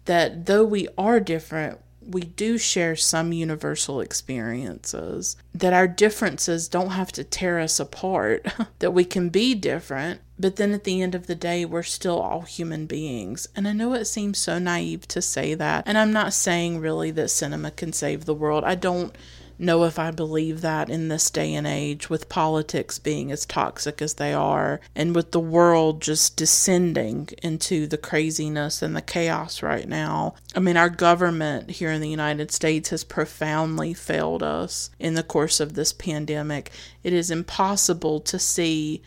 that though we are different, we do share some universal experiences, that our differences don't have to tear us apart, that we can be different, but then at the end of the day, we're still all human beings. And I know it seems so naive to say that, and I'm not saying really that cinema can save the world. I don't know if I believe that in this day and age, with politics being as toxic as they are, and with the world just descending into the craziness and the chaos right now. I mean, our government here in the United States has profoundly failed us in the course of this pandemic. It is impossible to see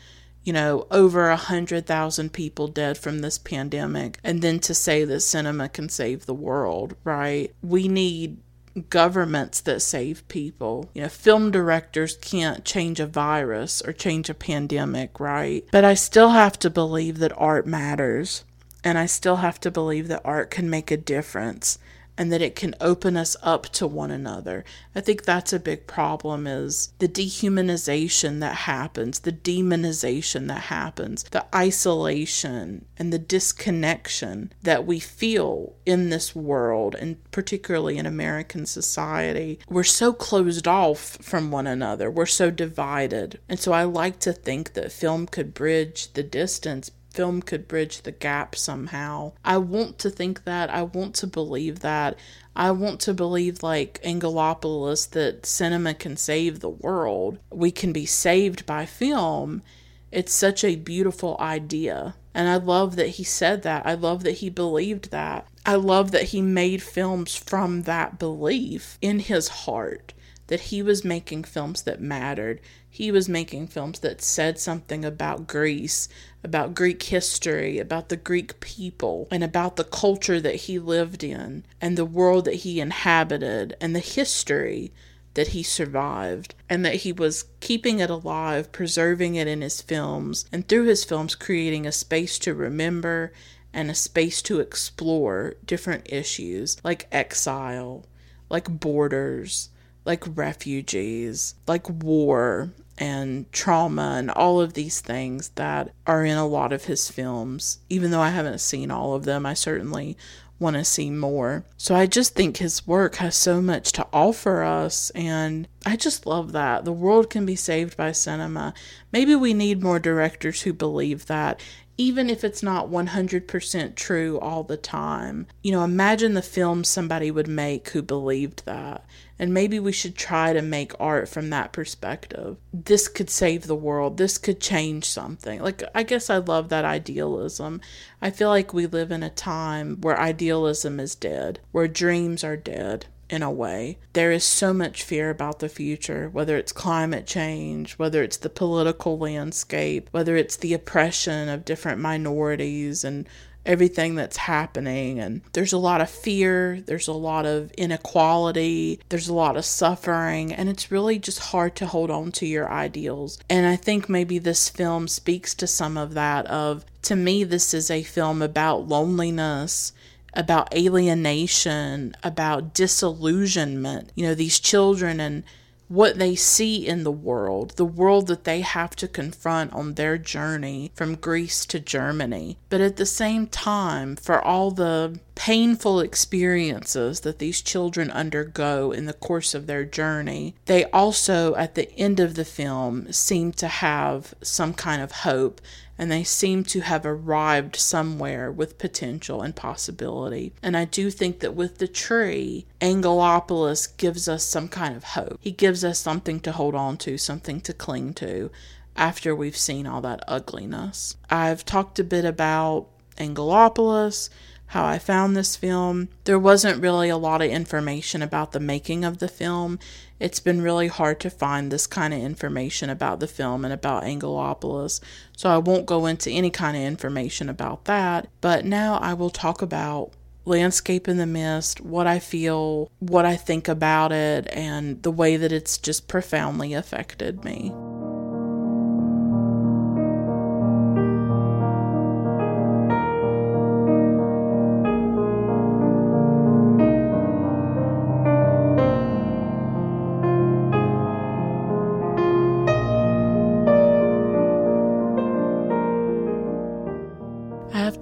you know, over a hundred thousand people dead from this pandemic, and then to say that cinema can save the world, right? We need governments that save people. You know, film directors can't change a virus or change a pandemic, right? But I still have to believe that art matters. And I still have to believe that art can make a difference and that it can open us up to one another. I think that's a big problem is the dehumanization that happens, the demonization that happens, the isolation and the disconnection that we feel in this world and particularly in American society. We're so closed off from one another. We're so divided. And so I like to think that film could bridge the distance film could bridge the gap somehow. I want to think that. I want to believe that. I want to believe, like Angelopoulos, that cinema can save the world. We can be saved by film. It's such a beautiful idea. And I love that he said that. I love that he believed that. I love that he made films from that belief in his heart that he was making films that mattered. He was making films that said something about Greece, about Greek history, about the Greek people, and about the culture that he lived in, and the world that he inhabited, and the history that he survived, and that he was keeping it alive, preserving it in his films, and through his films, creating a space to remember and a space to explore different issues like exile, like borders like refugees, like war and trauma and all of these things that are in a lot of his films. Even though I haven't seen all of them, I certainly want to see more. So I just think his work has so much to offer us, and I just love that. The world can be saved by cinema. Maybe we need more directors who believe that even if it's not 100% true all the time. You know, imagine the film somebody would make who believed that. And maybe we should try to make art from that perspective. This could save the world. This could change something. Like, I guess I love that idealism. I feel like we live in a time where idealism is dead, where dreams are dead in a way. There is so much fear about the future, whether it's climate change, whether it's the political landscape, whether it's the oppression of different minorities and everything that's happening. And there's a lot of fear, there's a lot of inequality, there's a lot of suffering, and it's really just hard to hold on to your ideals. And I think maybe this film speaks to some of that of to me this is a film about loneliness about alienation, about disillusionment. You know, these children and what they see in the world, the world that they have to confront on their journey from Greece to Germany. But at the same time, for all the painful experiences that these children undergo in the course of their journey, they also, at the end of the film, seem to have some kind of hope and they seem to have arrived somewhere with potential and possibility. And I do think that with the tree, Angelopoulos gives us some kind of hope. He gives us something to hold on to, something to cling to after we've seen all that ugliness. I've talked a bit about Angelopoulos how I found this film. There wasn't really a lot of information about the making of the film. It's been really hard to find this kind of information about the film and about Angelopoulos, so I won't go into any kind of information about that. But now I will talk about Landscape in the Mist, what I feel, what I think about it, and the way that it's just profoundly affected me.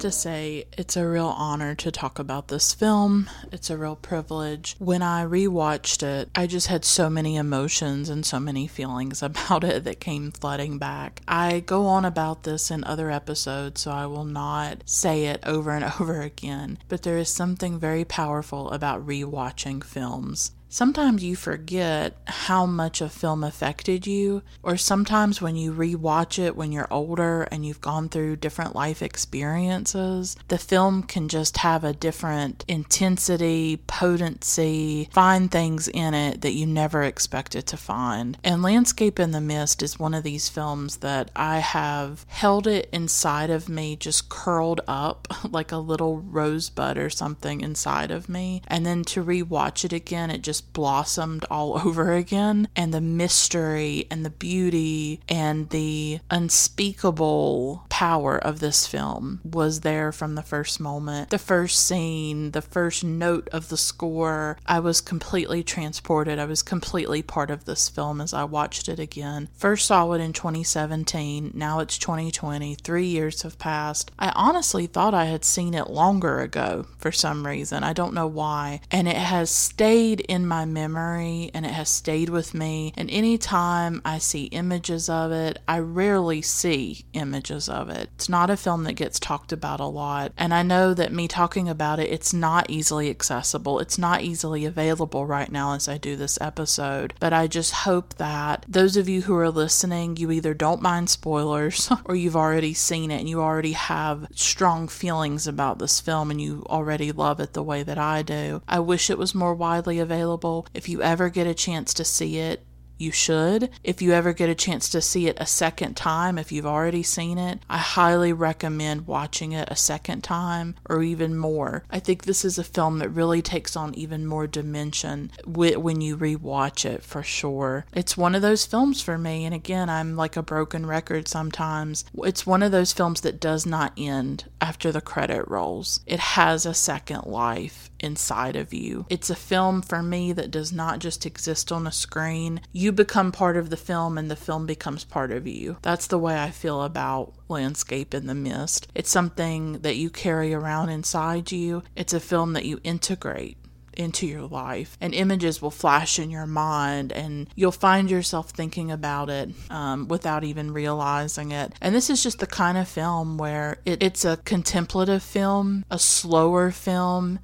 To say it's a real honor to talk about this film. It's a real privilege. When I rewatched it, I just had so many emotions and so many feelings about it that came flooding back. I go on about this in other episodes, so I will not say it over and over again, but there is something very powerful about rewatching films Sometimes you forget how much a film affected you, or sometimes when you rewatch it when you're older and you've gone through different life experiences, the film can just have a different intensity, potency, find things in it that you never expected to find. And Landscape in the Mist is one of these films that I have held it inside of me, just curled up like a little rosebud or something inside of me. And then to rewatch it again, it just blossomed all over again. And the mystery and the beauty and the unspeakable power of this film was there from the first moment. The first scene, the first note of the score, I was completely transported. I was completely part of this film as I watched it again. First saw it in 2017, now it's 2020. Three years have passed. I honestly thought I had seen it longer ago for some reason. I don't know why. And it has stayed in my memory and it has stayed with me. And anytime I see images of it, I rarely see images of it. It's not a film that gets talked about a lot. And I know that me talking about it, it's not easily accessible. It's not easily available right now as I do this episode. But I just hope that those of you who are listening, you either don't mind spoilers or you've already seen it and you already have strong feelings about this film and you already love it the way that I do. I wish it was more widely available. If you ever get a chance to see it, you should. If you ever get a chance to see it a second time, if you've already seen it, I highly recommend watching it a second time or even more. I think this is a film that really takes on even more dimension when you rewatch it for sure. It's one of those films for me, and again, I'm like a broken record sometimes. It's one of those films that does not end after the credit rolls, it has a second life inside of you. It's a film for me that does not just exist on a screen. You become part of the film and the film becomes part of you. That's the way I feel about Landscape in the Mist. It's something that you carry around inside you, it's a film that you integrate into your life and images will flash in your mind and you'll find yourself thinking about it um, without even realizing it and this is just the kind of film where it, it's a contemplative film a slower film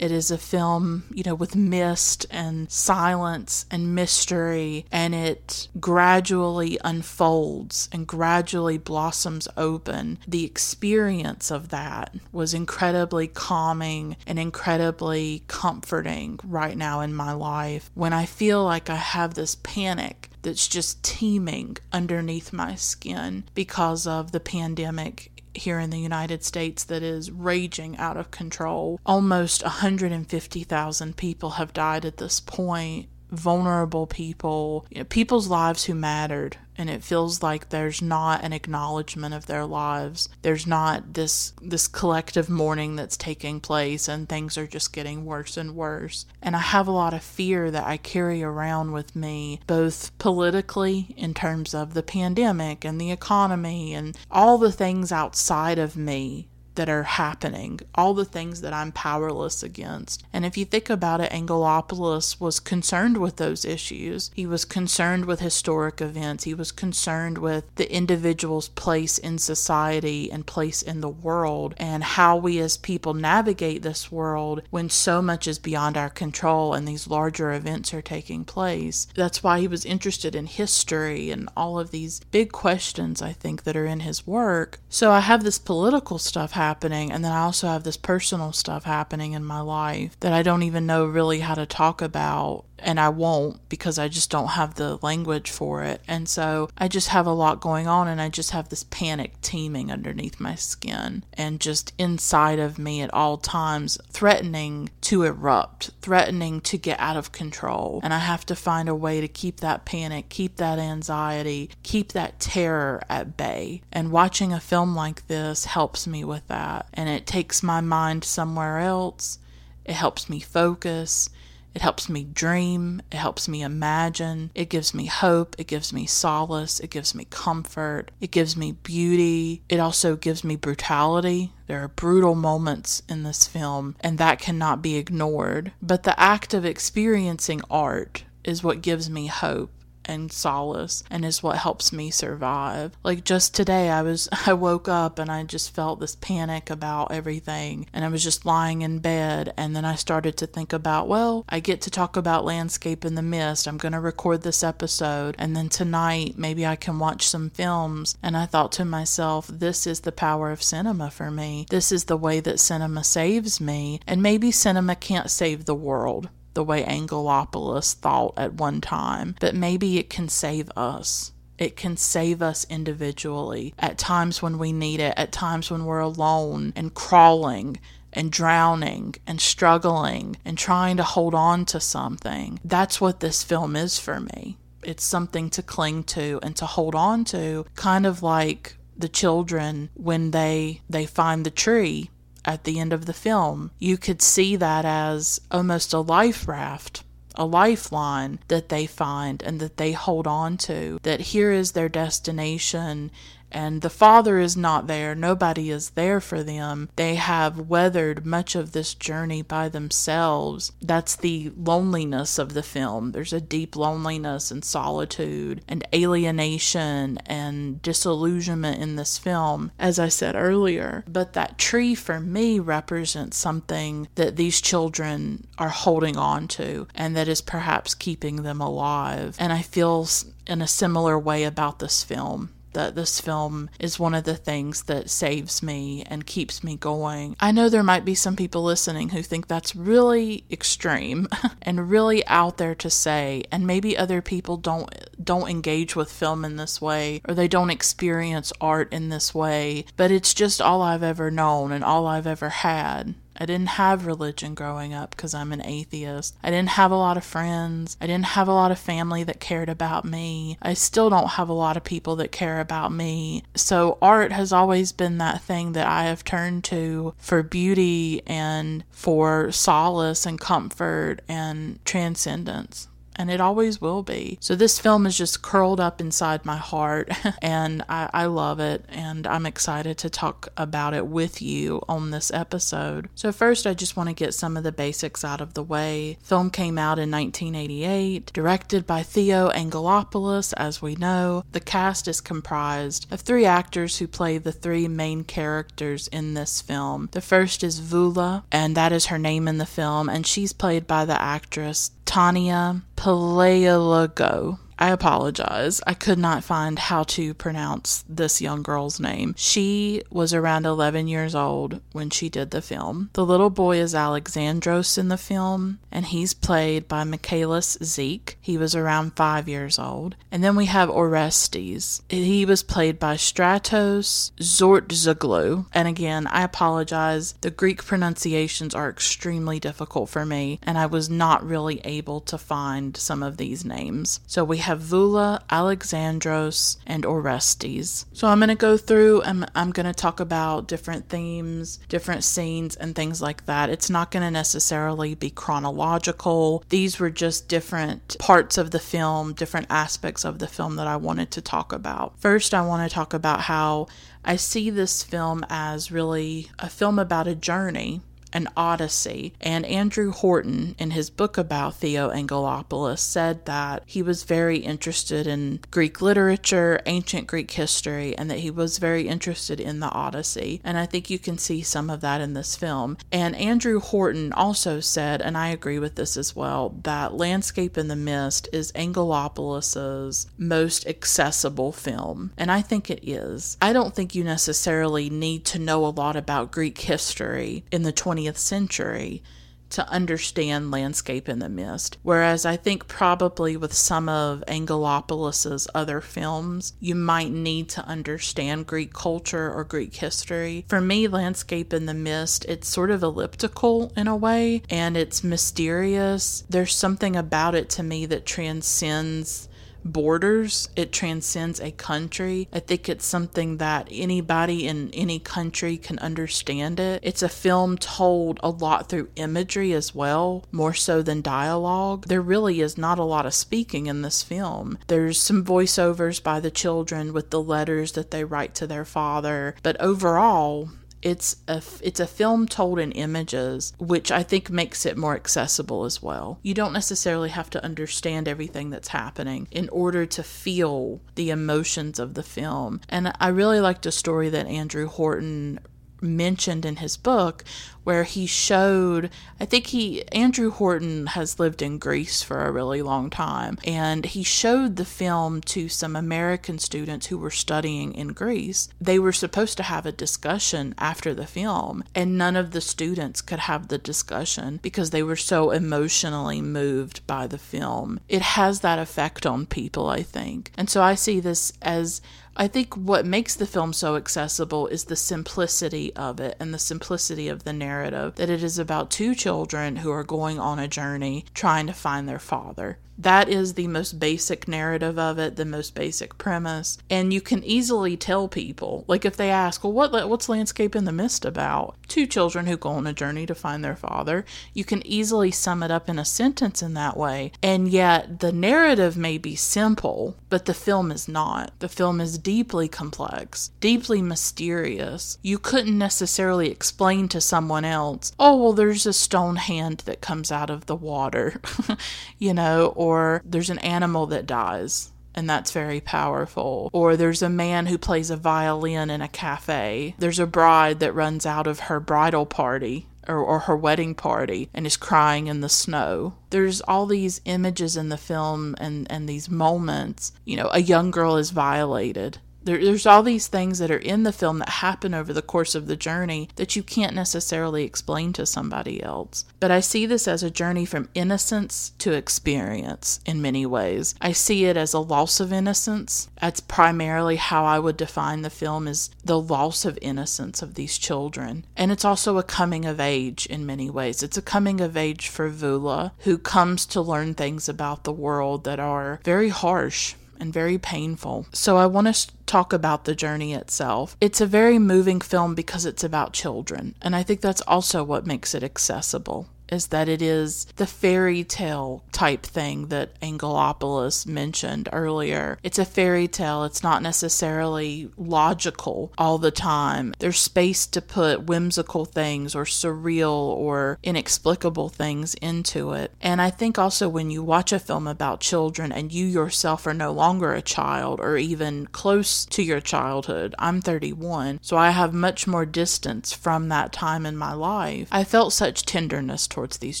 it is a film, you know, with mist and silence and mystery, and it gradually unfolds and gradually blossoms open. The experience of that was incredibly calming and incredibly comforting right now in my life when I feel like I have this panic that's just teeming underneath my skin because of the pandemic here in the United States that is raging out of control. Almost 150,000 people have died at this point vulnerable people, you know, people's lives who mattered. And it feels like there's not an acknowledgement of their lives. There's not this this collective mourning that's taking place and things are just getting worse and worse. And I have a lot of fear that I carry around with me, both politically in terms of the pandemic and the economy and all the things outside of me that are happening, all the things that I'm powerless against. And if you think about it, Angelopoulos was concerned with those issues. He was concerned with historic events. He was concerned with the individual's place in society and place in the world and how we as people navigate this world when so much is beyond our control and these larger events are taking place. That's why he was interested in history and all of these big questions, I think, that are in his work. So I have this political stuff happening happening. And then I also have this personal stuff happening in my life that I don't even know really how to talk about and I won't because I just don't have the language for it. And so I just have a lot going on and I just have this panic teeming underneath my skin and just inside of me at all times, threatening to erupt, threatening to get out of control. And I have to find a way to keep that panic, keep that anxiety, keep that terror at bay. And watching a film like this helps me with that. And it takes my mind somewhere else. It helps me focus. It helps me dream. It helps me imagine. It gives me hope. It gives me solace. It gives me comfort. It gives me beauty. It also gives me brutality. There are brutal moments in this film, and that cannot be ignored. But the act of experiencing art is what gives me hope and solace and is what helps me survive. Like just today I was I woke up and I just felt this panic about everything and I was just lying in bed and then I started to think about, well, I get to talk about landscape in the mist. I'm going to record this episode and then tonight maybe I can watch some films and I thought to myself, this is the power of cinema for me. This is the way that cinema saves me and maybe cinema can't save the world the way Angelopoulos thought at one time, but maybe it can save us. It can save us individually at times when we need it, at times when we're alone and crawling and drowning and struggling and trying to hold on to something. That's what this film is for me. It's something to cling to and to hold on to, kind of like the children when they they find the tree at the end of the film. You could see that as almost a life raft, a lifeline that they find and that they hold on to, that here is their destination and the father is not there. Nobody is there for them. They have weathered much of this journey by themselves. That's the loneliness of the film. There's a deep loneliness and solitude and alienation and disillusionment in this film, as I said earlier. But that tree for me represents something that these children are holding on to and that is perhaps keeping them alive. And I feel in a similar way about this film that this film is one of the things that saves me and keeps me going. I know there might be some people listening who think that's really extreme and really out there to say and maybe other people don't don't engage with film in this way or they don't experience art in this way, but it's just all I've ever known and all I've ever had. I didn't have religion growing up because I'm an atheist. I didn't have a lot of friends. I didn't have a lot of family that cared about me. I still don't have a lot of people that care about me. So art has always been that thing that I have turned to for beauty and for solace and comfort and transcendence and it always will be. So this film is just curled up inside my heart, and I, I, love it, and I'm excited to talk about it with you on this episode. So first, I just want to get some of the basics out of the way. Film came out in 1988, directed by Theo Angelopoulos, as we know. The cast is comprised of three actors who play the three main characters in this film. The first is Vula, and that is her name in the film, and she's played by the actress Tania Palaiologou. I apologize. I could not find how to pronounce this young girl's name. She was around 11 years old when she did the film. The little boy is Alexandros in the film, and he's played by Michalis Zeke. He was around five years old. And then we have Orestes. He was played by Stratos Tzortzoglou. And again, I apologize. The Greek pronunciations are extremely difficult for me, and I was not really able to find some of these names. So we Vula, Alexandros, and Orestes. So I'm going to go through and I'm going to talk about different themes, different scenes, and things like that. It's not going to necessarily be chronological. These were just different parts of the film, different aspects of the film that I wanted to talk about. First, I want to talk about how I see this film as really a film about a journey an odyssey. And Andrew Horton, in his book about Theo Angelopoulos, said that he was very interested in Greek literature, ancient Greek history, and that he was very interested in the Odyssey. And I think you can see some of that in this film. And Andrew Horton also said, and I agree with this as well, that Landscape in the Mist is Angelopoulos's most accessible film. And I think it is. I don't think you necessarily need to know a lot about Greek history in the 20th 20th century to understand landscape in the mist. Whereas i think probably with some of angelopoulos's other films you might need to understand greek culture or greek history. For me landscape in the mist it's sort of elliptical in a way and it's mysterious. There's something about it to me that transcends borders, it transcends a country. I think it's something that anybody in any country can understand it. It's a film told a lot through imagery as well, more so than dialogue. There really is not a lot of speaking in this film. There's some voiceovers by the children with the letters that they write to their father, but overall, It's a it's a film told in images, which I think makes it more accessible as well. You don't necessarily have to understand everything that's happening in order to feel the emotions of the film. And I really liked a story that Andrew Horton mentioned in his book where he showed I think he Andrew Horton has lived in Greece for a really long time and he showed the film to some American students who were studying in Greece. They were supposed to have a discussion after the film and none of the students could have the discussion because they were so emotionally moved by the film. It has that effect on people, I think. And so I see this as I think what makes the film so accessible is the simplicity of it and the simplicity of the narrative that it is about two children who are going on a journey trying to find their father. That is the most basic narrative of it, the most basic premise, and you can easily tell people. Like if they ask, "Well, what what's Landscape in the Mist about?" Two children who go on a journey to find their father. You can easily sum it up in a sentence in that way. And yet the narrative may be simple, but the film is not. The film is deeply complex, deeply mysterious. You couldn't necessarily explain to someone else, "Oh, well, there's a stone hand that comes out of the water." you know, or or there's an animal that dies and that's very powerful. Or there's a man who plays a violin in a cafe. There's a bride that runs out of her bridal party or, or, her wedding party and is crying in the snow. There's all these images in the film and, and these moments. You know, a young girl is violated there, there's all these things that are in the film that happen over the course of the journey that you can't necessarily explain to somebody else. But I see this as a journey from innocence to experience in many ways. I see it as a loss of innocence. That's primarily how I would define the film as the loss of innocence of these children. And it's also a coming of age in many ways. It's a coming of age for Vula, who comes to learn things about the world that are very harsh and very painful. So I want to talk about the journey itself. It's a very moving film because it's about children, and I think that's also what makes it accessible is that it is the fairy tale type thing that Angelopoulos mentioned earlier. It's a fairy tale, it's not necessarily logical all the time. There's space to put whimsical things or surreal or inexplicable things into it. And I think also when you watch a film about children and you yourself are no longer a child or even close to your childhood, I'm 31, so I have much more distance from that time in my life. I felt such tenderness towards these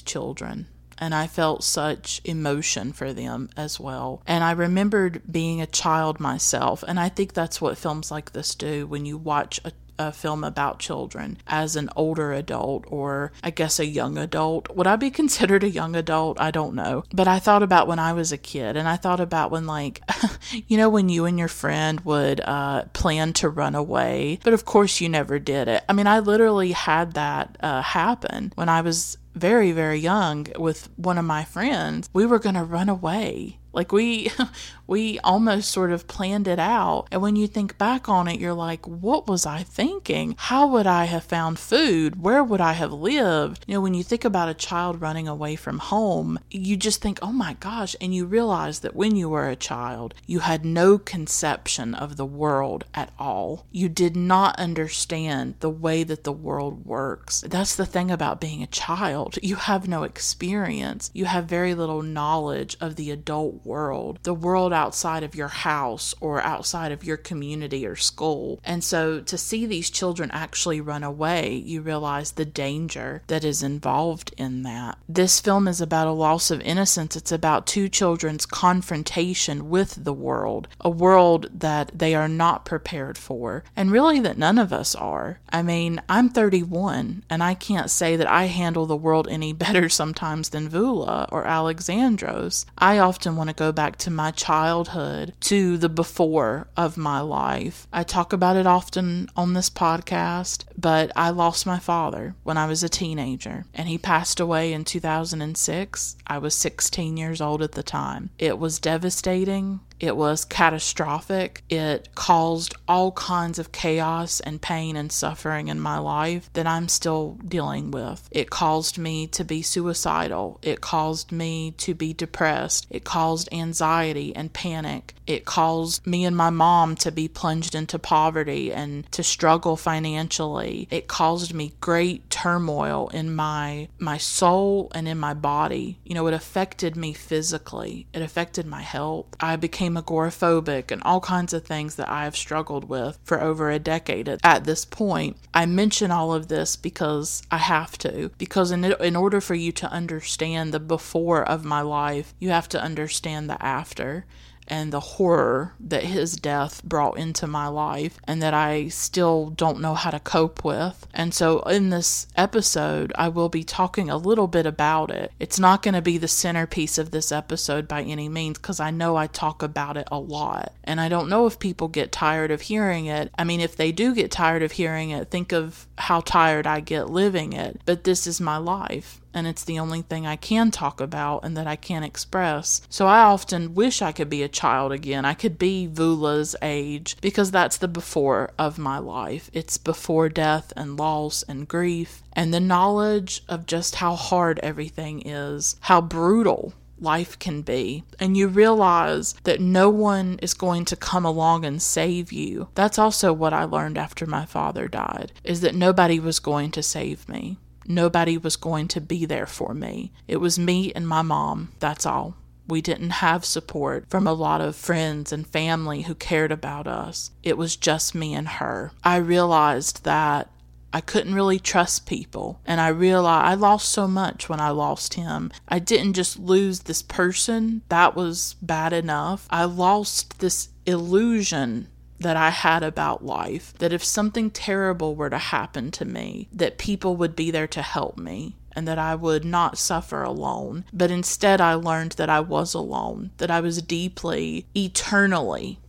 children and I felt such emotion for them as well. And I remembered being a child myself, and I think that's what films like this do when you watch a a film about children as an older adult or I guess a young adult. Would I be considered a young adult? I don't know. But I thought about when I was a kid and I thought about when, like, you know, when you and your friend would uh, plan to run away, but of course you never did it. I mean, I literally had that uh, happen when I was very, very young with one of my friends. We were going to run away. Like we we almost sort of planned it out. And when you think back on it, you're like, what was I thinking? How would I have found food? Where would I have lived? You know, when you think about a child running away from home, you just think, oh my gosh. And you realize that when you were a child, you had no conception of the world at all. You did not understand the way that the world works. That's the thing about being a child. You have no experience, you have very little knowledge of the adult world. The world outside of your house or outside of your community or school. And so to see these children actually run away, you realize the danger that is involved in that. This film is about a loss of innocence. It's about two children's confrontation with the world, a world that they are not prepared for, and really that none of us are. I mean, I'm 31 and I can't say that I handle the world any better sometimes than Vula or Alexandros. I often want to go back to my childhood to the before of my life. I talk about it often on this podcast, but I lost my father when I was a teenager, and he passed away in 2006. I was 16 years old at the time. It was devastating It was catastrophic. It caused all kinds of chaos and pain and suffering in my life that I'm still dealing with. It caused me to be suicidal. It caused me to be depressed. It caused anxiety and panic. It caused me and my mom to be plunged into poverty and to struggle financially. It caused me great turmoil in my my soul and in my body. You know, it affected me physically. It affected my health. I became agoraphobic and all kinds of things that I have struggled with for over a decade at this point. I mention all of this because I have to because in in order for you to understand the before of my life, you have to understand the after and the horror that his death brought into my life and that I still don't know how to cope with. And so, in this episode, I will be talking a little bit about it. It's not going to be the centerpiece of this episode by any means because I know I talk about it a lot. And I don't know if people get tired of hearing it. I mean, if they do get tired of hearing it, think of how tired I get living it. But this is my life and it's the only thing I can talk about and that I can express. So I often wish I could be a child again. I could be Vula's age because that's the before of my life. It's before death and loss and grief and the knowledge of just how hard everything is, how brutal life can be, and you realize that no one is going to come along and save you. That's also what I learned after my father died, is that nobody was going to save me. Nobody was going to be there for me. It was me and my mom. That's all. We didn't have support from a lot of friends and family who cared about us. It was just me and her. I realized that I couldn't really trust people. And I realized I lost so much when I lost him. I didn't just lose this person, that was bad enough. I lost this illusion that I had about life that if something terrible were to happen to me, that people would be there to help me and that I would not suffer alone. But instead, I learned that I was alone, that I was deeply, eternally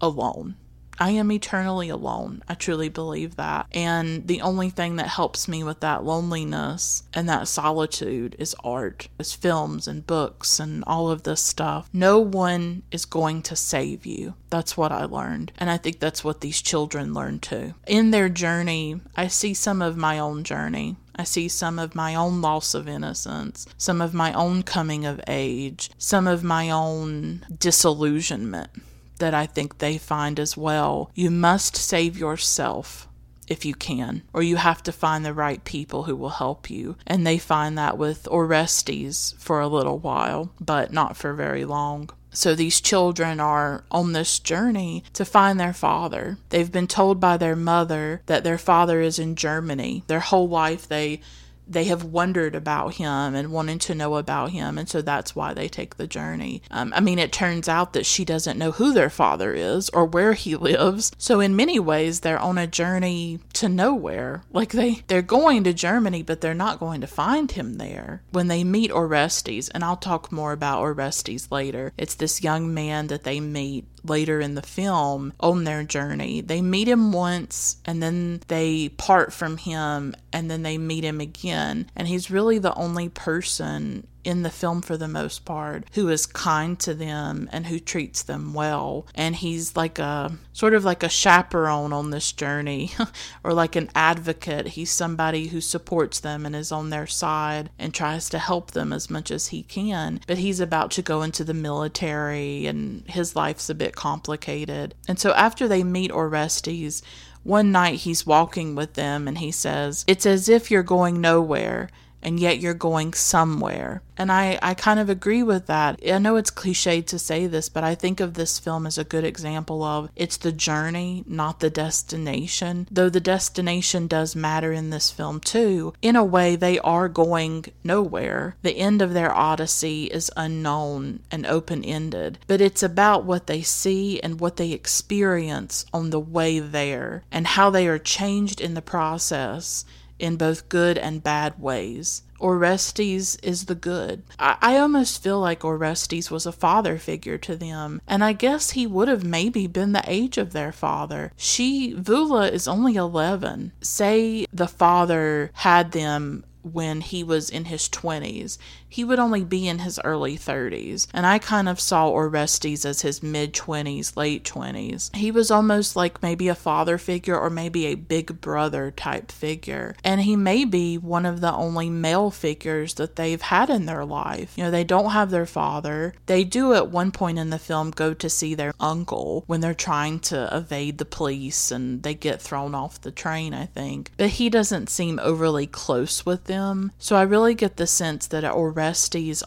alone. I am eternally alone. I truly believe that. And the only thing that helps me with that loneliness and that solitude is art, is films and books and all of this stuff. No one is going to save you. That's what I learned. And I think that's what these children learn too. In their journey, I see some of my own journey. I see some of my own loss of innocence, some of my own coming of age, some of my own disillusionment that I think they find as well. You must save yourself if you can, or you have to find the right people who will help you. And they find that with Orestes for a little while, but not for very long. So these children are on this journey to find their father. They've been told by their mother that their father is in Germany. Their whole life they they have wondered about him and wanting to know about him, and so that's why they take the journey. Um, I mean, it turns out that she doesn't know who their father is or where he lives, so in many ways they're on a journey to nowhere. Like they they're going to Germany, but they're not going to find him there. When they meet Orestes, and I'll talk more about Orestes later. It's this young man that they meet later in the film on their journey. They meet him once and then they part from him and then they meet him again. And he's really the only person in the film for the most part who is kind to them and who treats them well. And he's like a sort of like a chaperone on this journey or like an advocate. He's somebody who supports them and is on their side and tries to help them as much as he can. But he's about to go into the military and his life's a bit complicated. And so after they meet Orestes one night he's walking with them and he says, It's as if you're going nowhere and yet you're going somewhere. And I, I kind of agree with that. I know it's cliched to say this, but I think of this film as a good example of it's the journey, not the destination. Though the destination does matter in this film too, in a way, they are going nowhere. The end of their odyssey is unknown and open ended, but it's about what they see and what they experience on the way there and how they are changed in the process in both good and bad ways. Orestes is the good. I, I, almost feel like Orestes was a father figure to them, and I guess he would have maybe been the age of their father. She, Vula, is only 11. Say the father had them when he was in his 20s. He would only be in his early 30s. And I kind of saw Orestes as his mid 20s, late 20s. He was almost like maybe a father figure or maybe a big brother type figure. And he may be one of the only male figures that they've had in their life. You know, they don't have their father. They do at one point in the film go to see their uncle when they're trying to evade the police and they get thrown off the train, I think. But he doesn't seem overly close with them. So I really get the sense that Orestes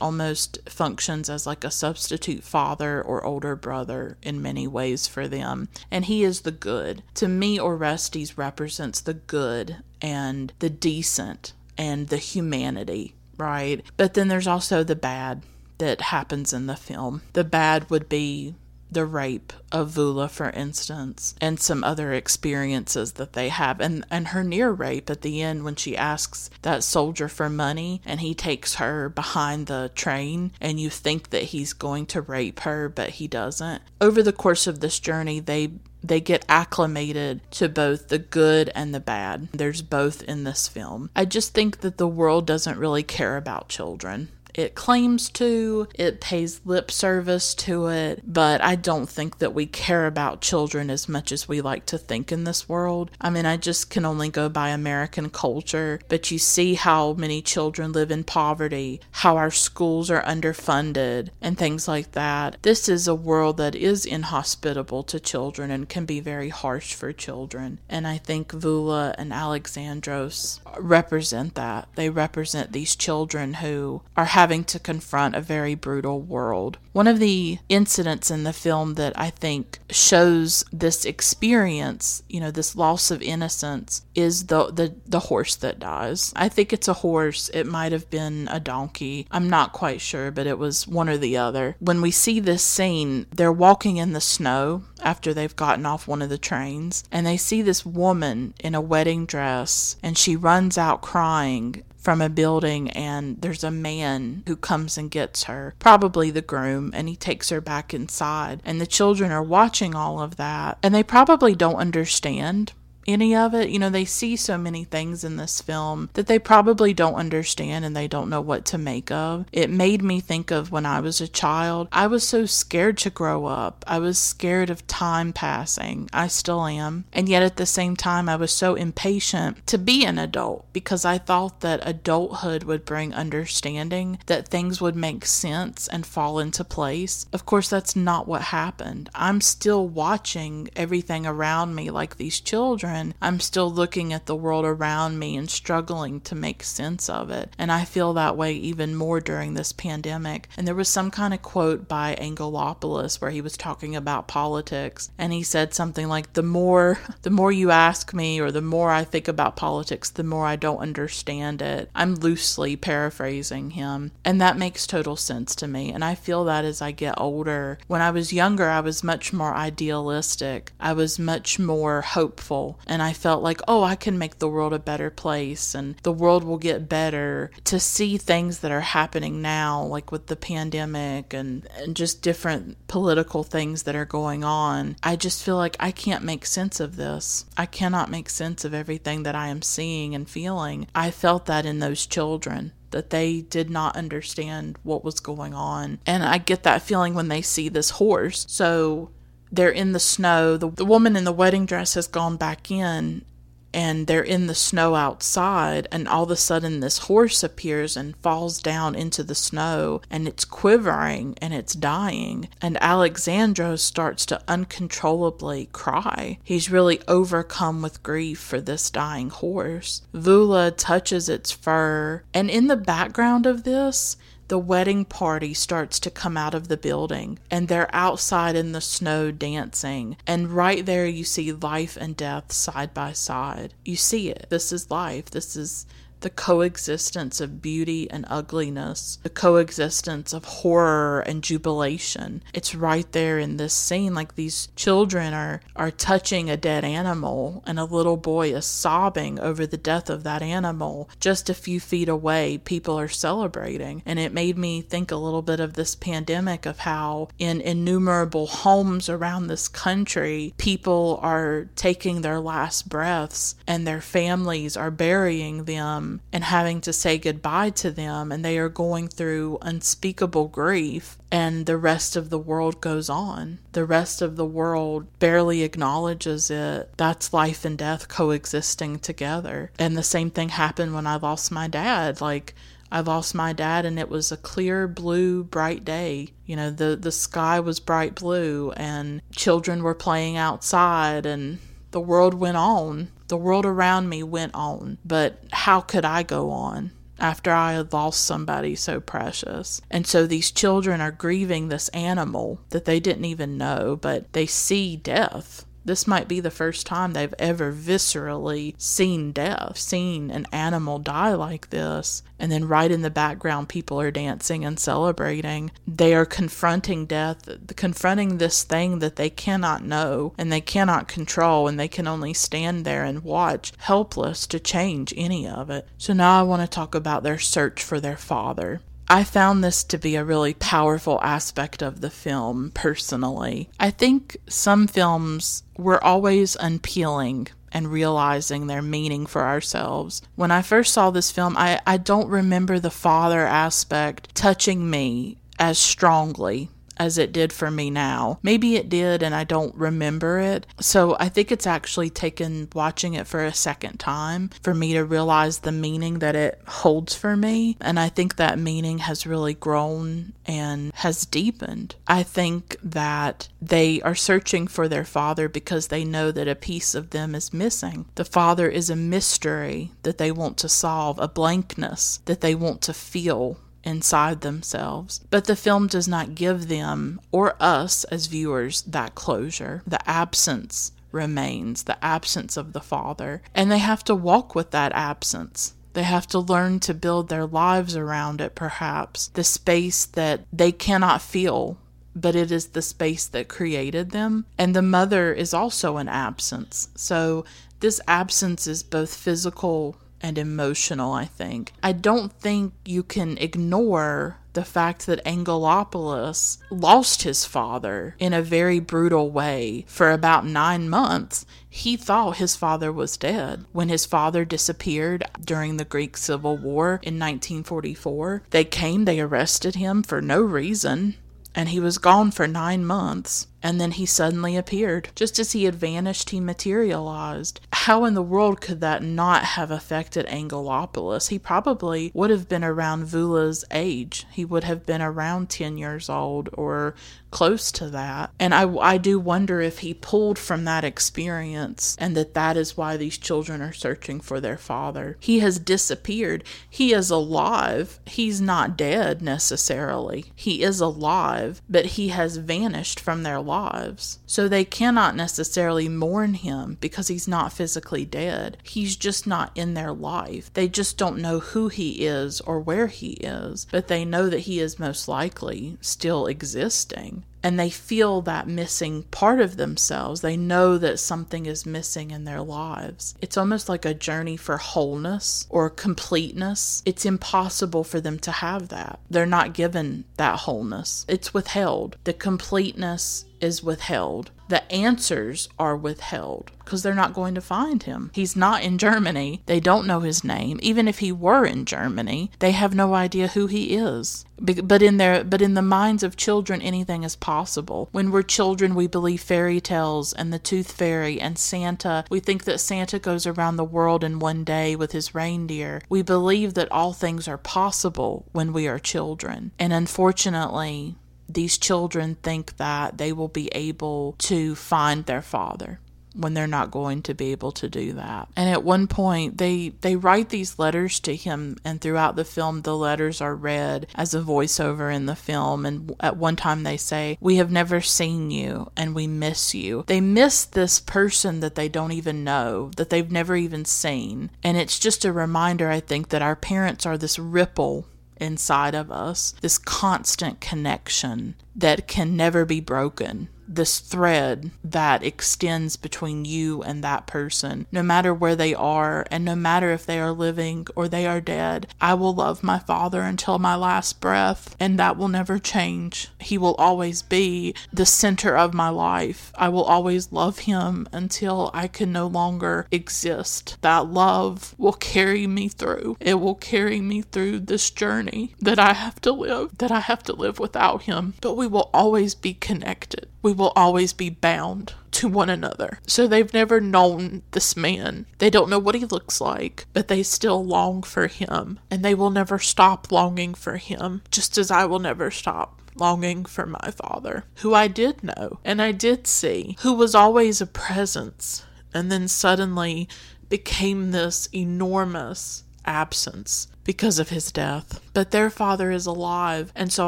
almost functions as like a substitute father or older brother in many ways for them. And he is the good. To me, Orestes represents the good and the decent and the humanity, right? But then there's also the bad that happens in the film. The bad would be the rape of Vula, for instance, and some other experiences that they have. And, and her near rape at the end when she asks that soldier for money and he takes her behind the train and you think that he's going to rape her, but he doesn't. Over the course of this journey, they they get acclimated to both the good and the bad. There's both in this film. I just think that the world doesn't really care about children it claims to, it pays lip service to it, but I don't think that we care about children as much as we like to think in this world. I mean, I just can only go by American culture, but you see how many children live in poverty, how our schools are underfunded, and things like that. This is a world that is inhospitable to children and can be very harsh for children. And I think Vula and Alexandros represent that. They represent these children who are having to confront a very brutal world. One of the incidents in the film that I think shows this experience, you know, this loss of innocence, is the the, the horse that dies. I think it's a horse. It might have been a donkey. I'm not quite sure, but it was one or the other. When we see this scene, they're walking in the snow after they've gotten off one of the trains, and they see this woman in a wedding dress, and she runs out crying from a building and there's a man who comes and gets her, probably the groom, and he takes her back inside. And the children are watching all of that and they probably don't understand any of it. You know, they see so many things in this film that they probably don't understand and they don't know what to make of. It made me think of when I was a child. I was so scared to grow up. I was scared of time passing. I still am. And yet at the same time, I was so impatient to be an adult because I thought that adulthood would bring understanding, that things would make sense and fall into place. Of course, that's not what happened. I'm still watching everything around me like these children children, I'm still looking at the world around me and struggling to make sense of it. And I feel that way even more during this pandemic. And there was some kind of quote by Angelopoulos where he was talking about politics and he said something like the more the more you ask me or the more I think about politics, the more I don't understand it. I'm loosely paraphrasing him. And that makes total sense to me. And I feel that as I get older. When I was younger, I was much more idealistic. I was much more hopeful and I felt like, oh, I can make the world a better place and the world will get better. To see things that are happening now, like with the pandemic and, and just different political things that are going on, I just feel like I can't make sense of this. I cannot make sense of everything that I am seeing and feeling. I felt that in those children that they did not understand what was going on. And I get that feeling when they see this horse. So they're in the snow. The, the woman in the wedding dress has gone back in and they're in the snow outside and all of a sudden this horse appears and falls down into the snow and it's quivering and it's dying and Alexandro starts to uncontrollably cry. He's really overcome with grief for this dying horse. Vula touches its fur and in the background of this the wedding party starts to come out of the building and they're outside in the snow dancing. And right there, you see life and death side by side. You see it. This is life. This is the coexistence of beauty and ugliness, the coexistence of horror and jubilation. It's right there in this scene. Like these children are, are touching a dead animal, and a little boy is sobbing over the death of that animal. Just a few feet away, people are celebrating. And it made me think a little bit of this pandemic of how in innumerable homes around this country, people are taking their last breaths and their families are burying them and having to say goodbye to them, and they are going through unspeakable grief, and the rest of the world goes on. The rest of the world barely acknowledges it. That's life and death coexisting together. And the same thing happened when I lost my dad. Like, I lost my dad and it was a clear blue bright day. You know, the the sky was bright blue and children were playing outside and the world went on. The world around me went on. But how could I go on? After I had lost somebody so precious. And so these children are grieving this animal that they didn't even know, but they see death this might be the first time they've ever viscerally seen death, seen an animal die like this. And then, right in the background, people are dancing and celebrating. They are confronting death, confronting this thing that they cannot know and they cannot control, and they can only stand there and watch, helpless to change any of it. So, now I want to talk about their search for their father. I found this to be a really powerful aspect of the film personally. I think some films were always unpeeling and realizing their meaning for ourselves. When I first saw this film, I, I don't remember the father aspect touching me as strongly as it did for me now. Maybe it did and I don't remember it. So I think it's actually taken watching it for a second time for me to realize the meaning that it holds for me. And I think that meaning has really grown and has deepened. I think that they are searching for their father because they know that a piece of them is missing. The father is a mystery that they want to solve, a blankness that they want to feel inside themselves. But the film does not give them or us as viewers that closure. The absence remains, the absence of the Father. And they have to walk with that absence. They have to learn to build their lives around it, perhaps. The space that they cannot feel, but it is the space that created them. And the mother is also an absence. So this absence is both physical and emotional, I think. I don't think you can ignore the fact that Angelopoulos lost his father in a very brutal way. For about nine months, he thought his father was dead. When his father disappeared during the Greek Civil War in 1944, they came, they arrested him for no reason and he was gone for nine months. And then he suddenly appeared. Just as he had vanished, he materialized. How in the world could that not have affected Angelopoulos? He probably would have been around Vula's age. He would have been around 10 years old or close to that. And I, I do wonder if he pulled from that experience and that that is why these children are searching for their father. He has disappeared. He is alive. He's not dead necessarily. He is alive, but he has vanished from their lives. So they cannot necessarily mourn him because he's not physically dead. He's just not in their life. They just don't know who he is or where he is, but they know that he is most likely still existing and they feel that missing part of themselves. They know that something is missing in their lives. It's almost like a journey for wholeness or completeness. It's impossible for them to have that. They're not given that wholeness, it's withheld. The completeness is withheld. The answers are withheld because they're not going to find him. He's not in Germany. They don't know his name. Even if he were in Germany, they have no idea who he is. But in their but in the minds of children anything is possible. When we're children, we believe fairy tales and the tooth fairy and Santa. We think that Santa goes around the world in one day with his reindeer. We believe that all things are possible when we are children. And unfortunately, these children think that they will be able to find their father when they're not going to be able to do that. And at one point they they write these letters to him and throughout the film the letters are read as a voiceover in the film and at one time they say, "We have never seen you and we miss you." They miss this person that they don't even know, that they've never even seen. And it's just a reminder I think that our parents are this ripple inside of us, this constant connection that can never be broken this thread that extends between you and that person, no matter where they are, and no matter if they are living or they are dead. I will love my Father until my last breath, and that will never change. He will always be the center of my life. I will always love Him until I can no longer exist. That love will carry me through. It will carry me through this journey that I have to live, that I have to live without Him. But we will always be connected we will always be bound to one another. So they've never known this man. They don't know what he looks like, but they still long for him. And they will never stop longing for him, just as I will never stop longing for my father, who I did know and I did see, who was always a presence, and then suddenly became this enormous absence because of his death. But their father is alive, and so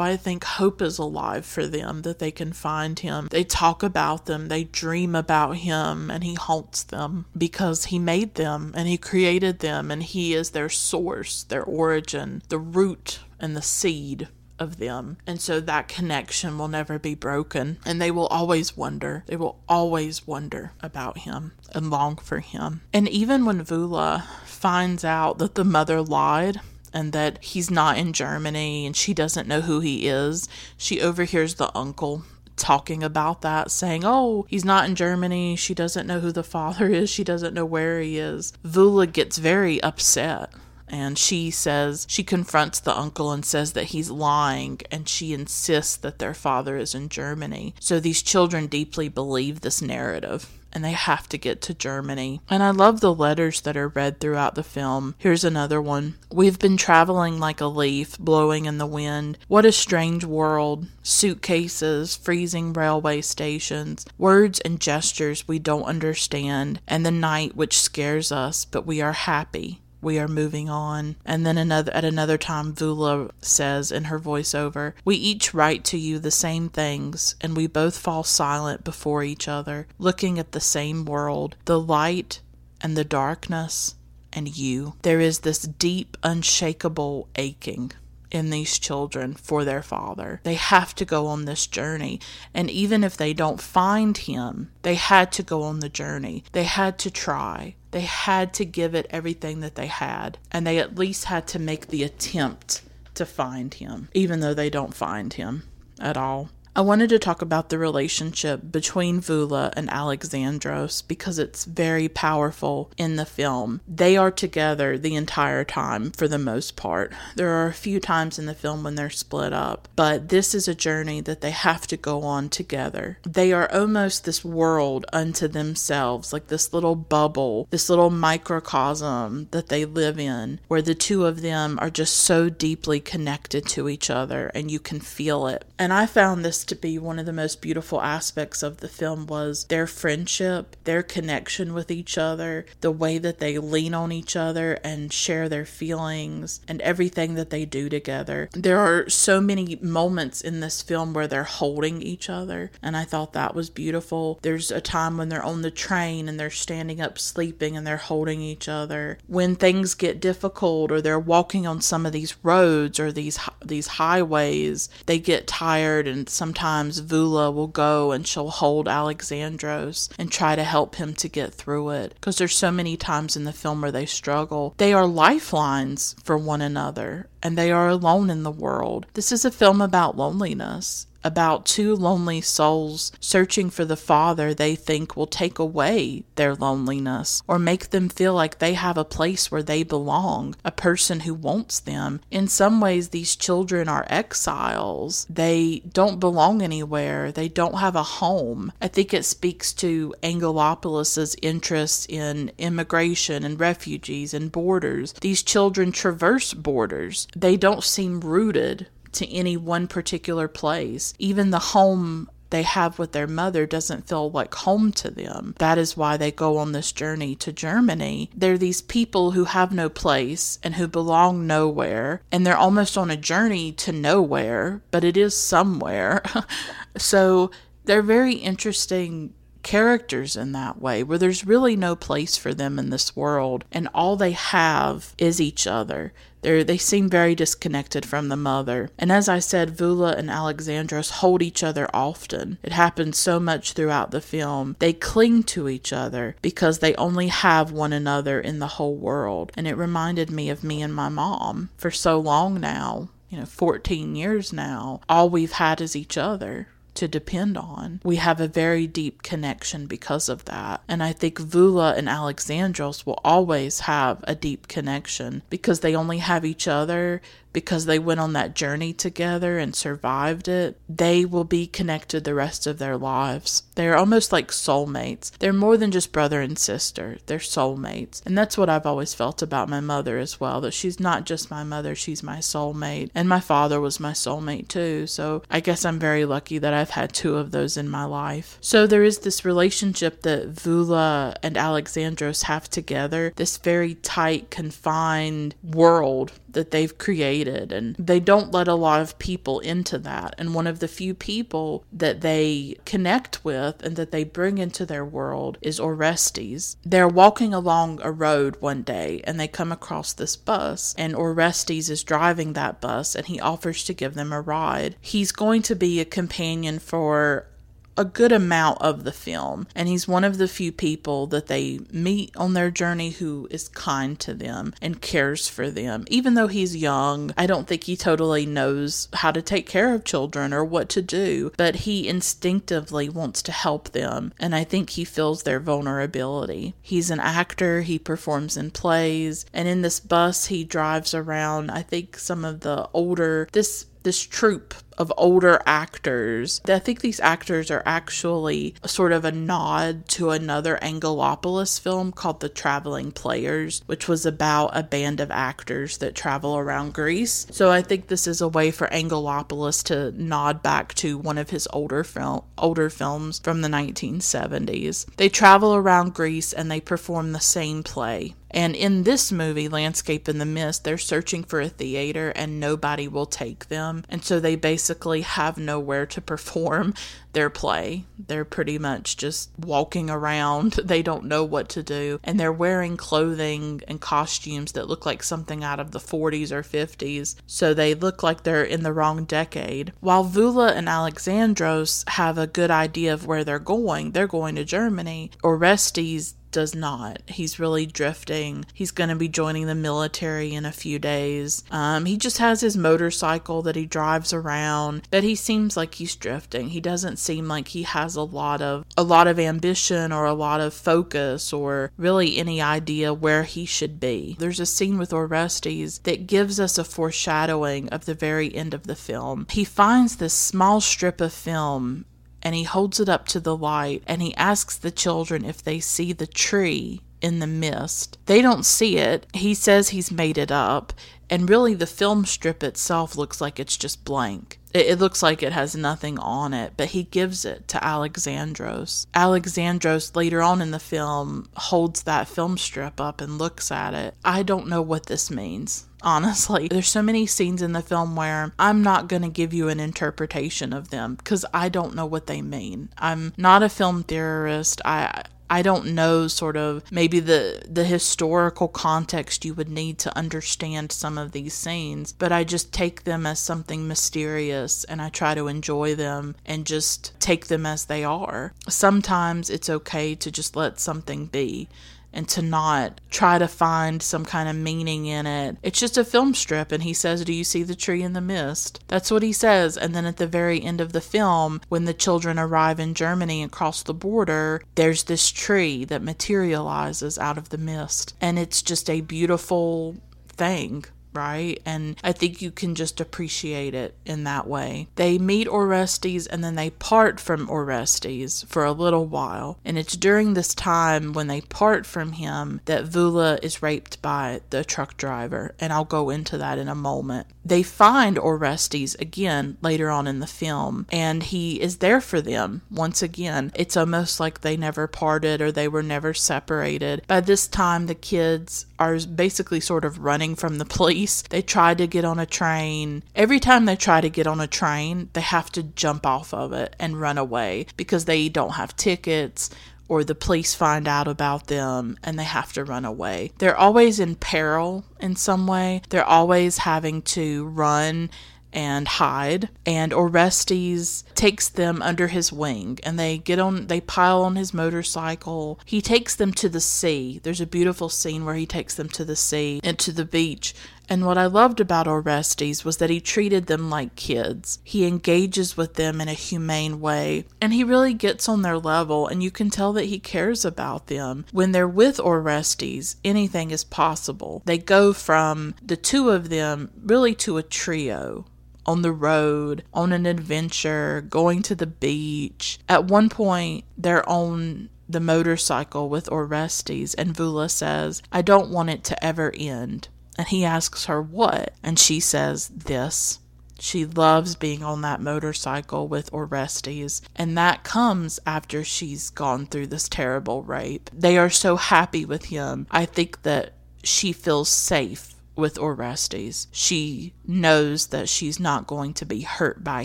I think hope is alive for them that they can find him. They talk about them, they dream about him, and he haunts them because he made them and he created them, and he is their source, their origin, the root and the seed of them. And so that connection will never be broken. And they will always wonder, they will always wonder about him and long for him. And even when Vula finds out that the mother lied and that he's not in Germany and she doesn't know who he is, she overhears the uncle talking about that, saying, Oh, he's not in Germany. She doesn't know who the father is. She doesn't know where he is. Vula gets very upset. And she says, she confronts the uncle and says that he's lying, and she insists that their father is in Germany. So these children deeply believe this narrative and they have to get to Germany. And I love the letters that are read throughout the film. Here's another one. We've been traveling like a leaf blowing in the wind. What a strange world. Suitcases, freezing railway stations, words and gestures we don't understand, and the night which scares us, but we are happy we are moving on. And then another at another time Vula says in her voiceover, We each write to you the same things, and we both fall silent before each other, looking at the same world, the light and the darkness and you. There is this deep, unshakable aching in these children for their father. They have to go on this journey. And even if they don't find him, they had to go on the journey. They had to try. They had to give it everything that they had. And they at least had to make the attempt to find him, even though they don't find him at all. I wanted to talk about the relationship between Vula and Alexandros because it's very powerful in the film. They are together the entire time for the most part. There are a few times in the film when they're split up, but this is a journey that they have to go on together. They are almost this world unto themselves, like this little bubble, this little microcosm that they live in, where the two of them are just so deeply connected to each other and you can feel it. And I found this to be one of the most beautiful aspects of the film was their friendship, their connection with each other, the way that they lean on each other and share their feelings and everything that they do together. There are so many moments in this film where they're holding each other, and I thought that was beautiful. There's a time when they're on the train and they're standing up sleeping and they're holding each other. When things get difficult or they're walking on some of these roads or these these highways, they get tired and some sometimes Vula will go and she'll hold Alexandros and try to help him to get through it. Because there's so many times in the film where they struggle. They are lifelines for one another and they are alone in the world. This is a film about loneliness about two lonely souls searching for the Father they think will take away their loneliness or make them feel like they have a place where they belong, a person who wants them. In some ways, these children are exiles. They don't belong anywhere, they don't have a home. I think it speaks to Angelopoulos's interest in immigration and refugees and borders. These children traverse borders. They don't seem rooted to any one particular place. Even the home they have with their mother doesn't feel like home to them. That is why they go on this journey to Germany. They're these people who have no place and who belong nowhere, and they're almost on a journey to nowhere, but it is somewhere. so they're very interesting characters in that way, where there's really no place for them in this world, and all they have is each other. They're, they seem very disconnected from the mother. And as I said, Vula and Alexandros hold each other often. It happens so much throughout the film. They cling to each other because they only have one another in the whole world. And it reminded me of me and my mom for so long now. You know, 14 years now. All we've had is each other to depend on. We have a very deep connection because of that. And I think Vula and Alexandros will always have a deep connection because they only have each other because they went on that journey together and survived it, they will be connected the rest of their lives. They're almost like soulmates. They're more than just brother and sister, they're soulmates. And that's what I've always felt about my mother as well that she's not just my mother, she's my soulmate. And my father was my soulmate too. So I guess I'm very lucky that I've had two of those in my life. So there is this relationship that Vula and Alexandros have together, this very tight, confined world that they've created and they don't let a lot of people into that and one of the few people that they connect with and that they bring into their world is Orestes. They're walking along a road one day and they come across this bus and Orestes is driving that bus and he offers to give them a ride. He's going to be a companion for a good amount of the film. And he's one of the few people that they meet on their journey who is kind to them and cares for them. Even though he's young, I don't think he totally knows how to take care of children or what to do, but he instinctively wants to help them. And I think he feels their vulnerability. He's an actor, he performs in plays, and in this bus, he drives around, I think, some of the older, this this troupe of older actors. I think these actors are actually sort of a nod to another Angelopoulos film called The Traveling Players, which was about a band of actors that travel around Greece. So I think this is a way for Angelopoulos to nod back to one of his older film older films from the 1970s. They travel around Greece and they perform the same play. And in this movie, Landscape in the Mist, they're searching for a theater and nobody will take them. And so they basically have nowhere to perform their play. They're pretty much just walking around. They don't know what to do. And they're wearing clothing and costumes that look like something out of the 40s or 50s. So they look like they're in the wrong decade. While Vula and Alexandros have a good idea of where they're going, they're going to Germany. Orestes does not. He's really drifting. He's going to be joining the military in a few days. Um, he just has his motorcycle that he drives around, but he seems like he's drifting. He doesn't seem like he has a lot of a lot of ambition or a lot of focus or really any idea where he should be. There's a scene with Orestes that gives us a foreshadowing of the very end of the film. He finds this small strip of film and he holds it up to the light and he asks the children if they see the tree in the mist. They don't see it. He says he's made it up, and really the film strip itself looks like it's just blank. It, it, looks like it has nothing on it, but he gives it to Alexandros. Alexandros later on in the film holds that film strip up and looks at it. I don't know what this means honestly. There's so many scenes in the film where I'm not going to give you an interpretation of them because I don't know what they mean. I'm not a film theorist. I I don't know sort of maybe the the historical context you would need to understand some of these scenes, but I just take them as something mysterious and I try to enjoy them and just take them as they are. Sometimes it's okay to just let something be and to not try to find some kind of meaning in it. It's just a film strip, and he says, Do you see the tree in the mist? That's what he says. And then at the very end of the film, when the children arrive in Germany and cross the border, there's this tree that materializes out of the mist. And it's just a beautiful thing right? And I think you can just appreciate it in that way. They meet Orestes and then they part from Orestes for a little while. And it's during this time when they part from him that Vula is raped by the truck driver. And I'll go into that in a moment. They find Orestes again later on in the film, and he is there for them once again. It's almost like they never parted or they were never separated. By this time, the kids are basically sort of running from the police. They try to get on a train. Every time they try to get on a train, they have to jump off of it and run away because they don't have tickets or the police find out about them and they have to run away. They're always in peril in some way. They're always having to run and hide. And Orestes takes them under his wing and they get on, they pile on his motorcycle. He takes them to the sea. There's a beautiful scene where he takes them to the sea and to the beach. And what I loved about Orestes was that he treated them like kids. He engages with them in a humane way, and he really gets on their level, and you can tell that he cares about them. When they're with Orestes, anything is possible. They go from the two of them really to a trio on the road, on an adventure, going to the beach. At one point, they're on the motorcycle with Orestes, and Vula says, I don't want it to ever end. And he asks her, What? And she says, This. She loves being on that motorcycle with Orestes, and that comes after she's gone through this terrible rape. They are so happy with him. I think that she feels safe with Orestes. She knows that she's not going to be hurt by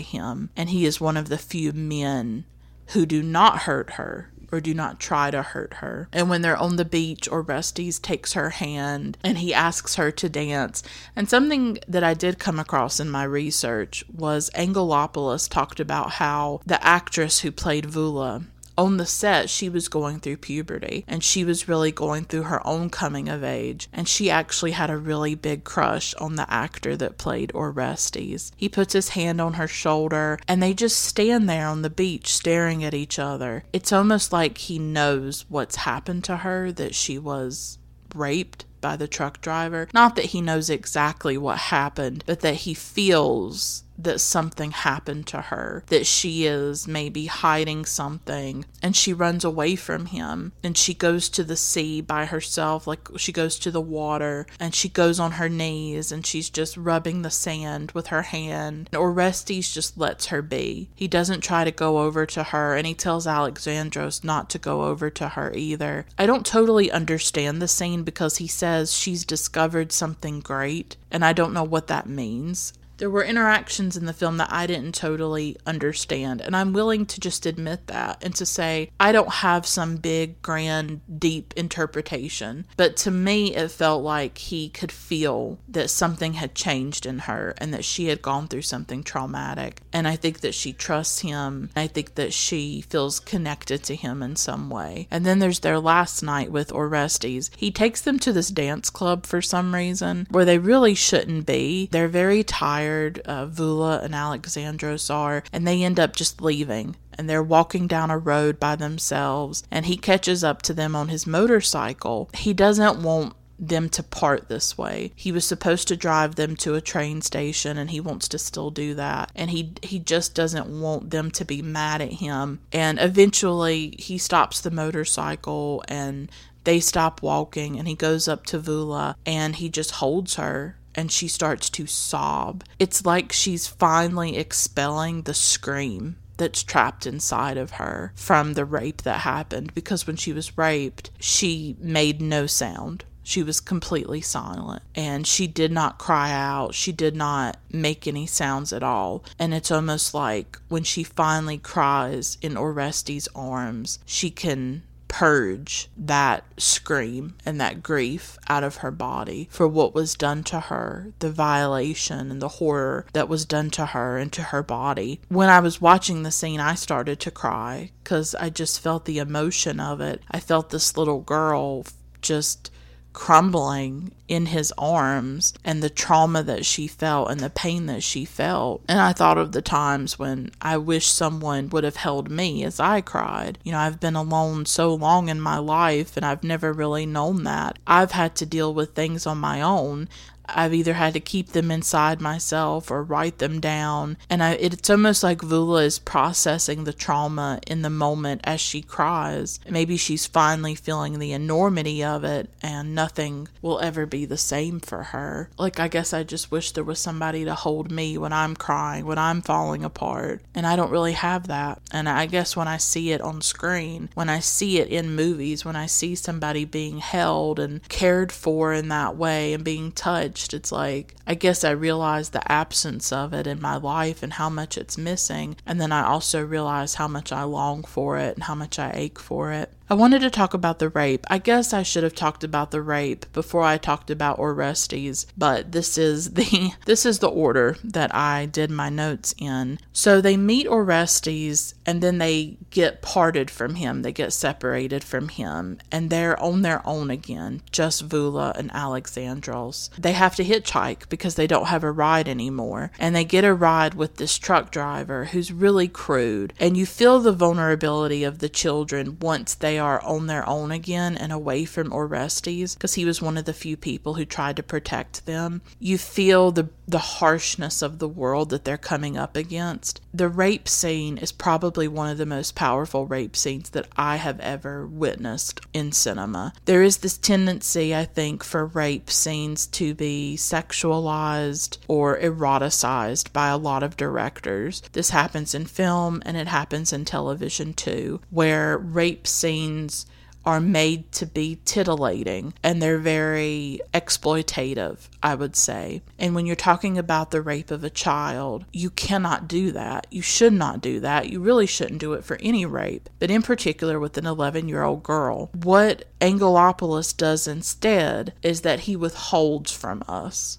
him, and he is one of the few men who do not hurt her or do not try to hurt her. And when they're on the beach, Orestes takes her hand and he asks her to dance. And something that I did come across in my research was Angelopoulos talked about how the actress who played Vula on the set, she was going through puberty and she was really going through her own coming of age. And she actually had a really big crush on the actor that played Orestes. He puts his hand on her shoulder and they just stand there on the beach staring at each other. It's almost like he knows what's happened to her, that she was raped by the truck driver. Not that he knows exactly what happened, but that he feels that something happened to her, that she is maybe hiding something, and she runs away from him and she goes to the sea by herself, like she goes to the water and she goes on her knees and she's just rubbing the sand with her hand. Orestes just lets her be. He doesn't try to go over to her and he tells Alexandros not to go over to her either. I don't totally understand the scene because he says she's discovered something great and I don't know what that means there were interactions in the film that I didn't totally understand. And I'm willing to just admit that and to say, I don't have some big, grand, deep interpretation. But to me, it felt like he could feel that something had changed in her and that she had gone through something traumatic. And I think that she trusts him. I think that she feels connected to him in some way. And then there's their last night with Orestes. He takes them to this dance club for some reason where they really shouldn't be. They're very tired uh, Vula and Alexandros are, and they end up just leaving. And they're walking down a road by themselves, and he catches up to them on his motorcycle. He doesn't want them to part this way. He was supposed to drive them to a train station and he wants to still do that. And he he just doesn't want them to be mad at him. And eventually he stops the motorcycle and they stop walking and he goes up to Vula and he just holds her and she starts to sob. It's like she's finally expelling the scream that's trapped inside of her from the rape that happened because when she was raped, she made no sound. She was completely silent and she did not cry out. She did not make any sounds at all. And it's almost like when she finally cries in Orestes' arms, she can purge that scream and that grief out of her body for what was done to her, the violation and the horror that was done to her and to her body. When I was watching the scene, I started to cry because I just felt the emotion of it. I felt this little girl just crumbling in his arms and the trauma that she felt and the pain that she felt. And I thought of the times when I wish someone would have held me as I cried. You know, I've been alone so long in my life and I've never really known that. I've had to deal with things on my own. I've either had to keep them inside myself or write them down. And I, it's almost like Vula is processing the trauma in the moment as she cries. Maybe she's finally feeling the enormity of it and nothing will ever be the same for her. Like, I guess I just wish there was somebody to hold me when I'm crying, when I'm falling apart. And I don't really have that. And I guess when I see it on screen, when I see it in movies, when I see somebody being held and cared for in that way and being touched, it's like, I guess I realize the absence of it in my life and how much it's missing. And then I also realize how much I long for it and how much I ache for it. I wanted to talk about the rape. I guess I should have talked about the rape before I talked about Orestes, but this is the this is the order that I did my notes in. So they meet Orestes and then they get parted from him. They get separated from him and they're on their own again, just Vula and Alexandros. They have to hitchhike because they don't have a ride anymore. And they get a ride with this truck driver who's really crude. And you feel the vulnerability of the children once they are on their own again and away from Orestes because he was one of the few people who tried to protect them. You feel the the harshness of the world that they're coming up against. The rape scene is probably one of the most powerful rape scenes that I have ever witnessed in cinema. There is this tendency, I think, for rape scenes to be sexualized or eroticized by a lot of directors. This happens in film and it happens in television too, where rape scenes are made to be titillating and they're very exploitative, I would say. And when you're talking about the rape of a child, you cannot do that. You should not do that. You really shouldn't do it for any rape, but in particular with an 11 year old girl. What Angelopoulos does instead is that he withholds from us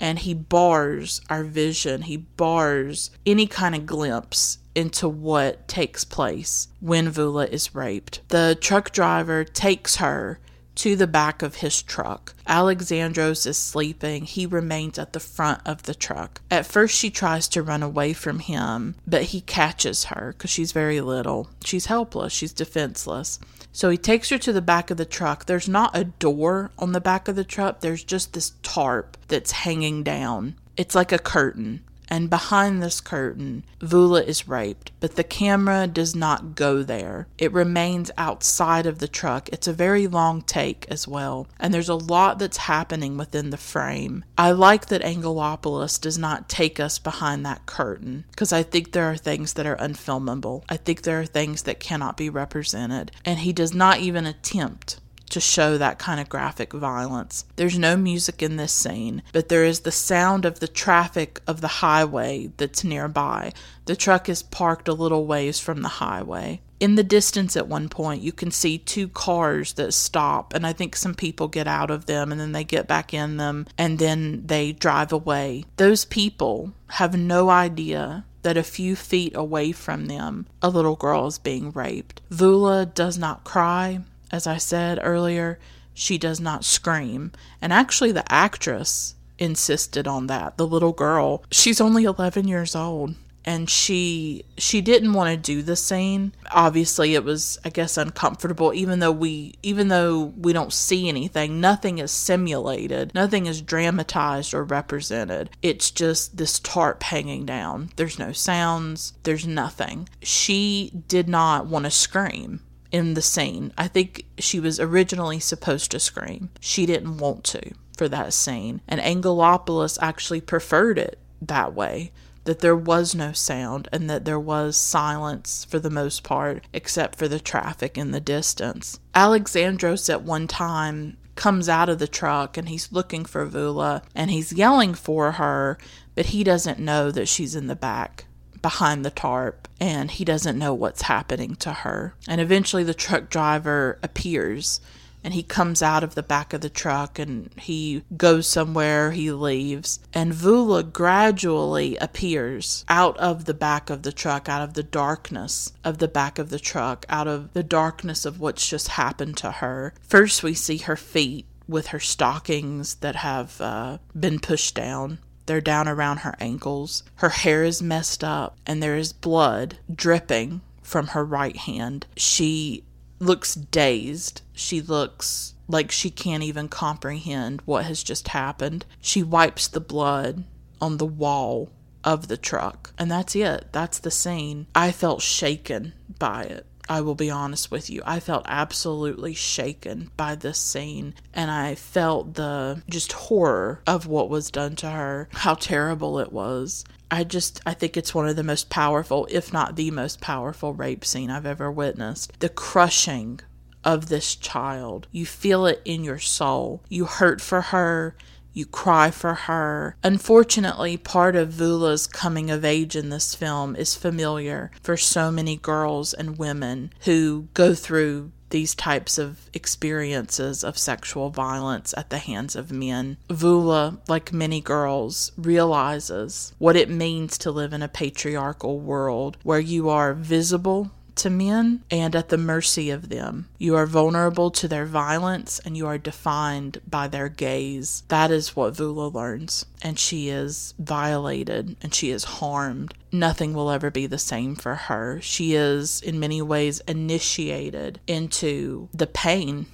and he bars our vision. He bars any kind of glimpse into what takes place when Vula is raped. The truck driver takes her to the back of his truck. Alexandros is sleeping. He remains at the front of the truck. At first, she tries to run away from him, but he catches her because she's very little. She's helpless, she's defenseless. So he takes her to the back of the truck. There's not a door on the back of the truck, there's just this tarp that's hanging down. It's like a curtain and behind this curtain, Vula is raped, but the camera does not go there. It remains outside of the truck. It's a very long take as well, and there's a lot that's happening within the frame. I like that Angelopoulos does not take us behind that curtain because I think there are things that are unfilmable. I think there are things that cannot be represented, and he does not even attempt to show that kind of graphic violence. There's no music in this scene, but there is the sound of the traffic of the highway that's nearby. The truck is parked a little ways from the highway. In the distance at one point, you can see two cars that stop, and I think some people get out of them and then they get back in them and then they drive away. Those people have no idea that a few feet away from them, a little girl is being raped. Vula does not cry. As I said earlier, she does not scream. And actually, the actress insisted on that. The little girl, she's only 11 years old and she she didn't want to do the scene. Obviously it was i guess uncomfortable even though we even though we don't see anything. Nothing is simulated. Nothing is dramatized or represented. It's just this tarp hanging down. There's no sounds. There's nothing. She did not want to scream in the scene. I think she was originally supposed to scream. She didn't want to for that scene. And Angelopoulos actually preferred it that way that there was no sound and that there was silence for the most part, except for the traffic in the distance. Alexandros at one time comes out of the truck and he's looking for Vula and he's yelling for her, but he doesn't know that she's in the back behind the tarp and he doesn't know what's happening to her. And eventually the truck driver appears and he comes out of the back of the truck and he goes somewhere, he leaves. And Vula gradually appears out of the back of the truck, out of the darkness of the back of the truck, out of the darkness of what's just happened to her. First, we see her feet with her stockings that have uh, been pushed down. They're down around her ankles. Her hair is messed up, and there is blood dripping from her right hand. She looks dazed. She looks like she can't even comprehend what has just happened. She wipes the blood on the wall of the truck, and that's it. That's the scene. I felt shaken by it. I will be honest with you. I felt absolutely shaken by this scene and I felt the just horror of what was done to her, how terrible it was. I just I think it's one of the most powerful, if not the most powerful rape scene I've ever witnessed. The crushing of this child. You feel it in your soul. You hurt for her. You cry for her. Unfortunately, part of Vula's coming of age in this film is familiar for so many girls and women who go through these types of experiences of sexual violence at the hands of men. Vula, like many girls, realizes what it means to live in a patriarchal world where you are visible to men and at the mercy of them. You are vulnerable to their violence and you are defined by their gaze. That is what Vula learns. And she is violated and she is harmed. Nothing will ever be the same for her. She is, in many ways, initiated into the pain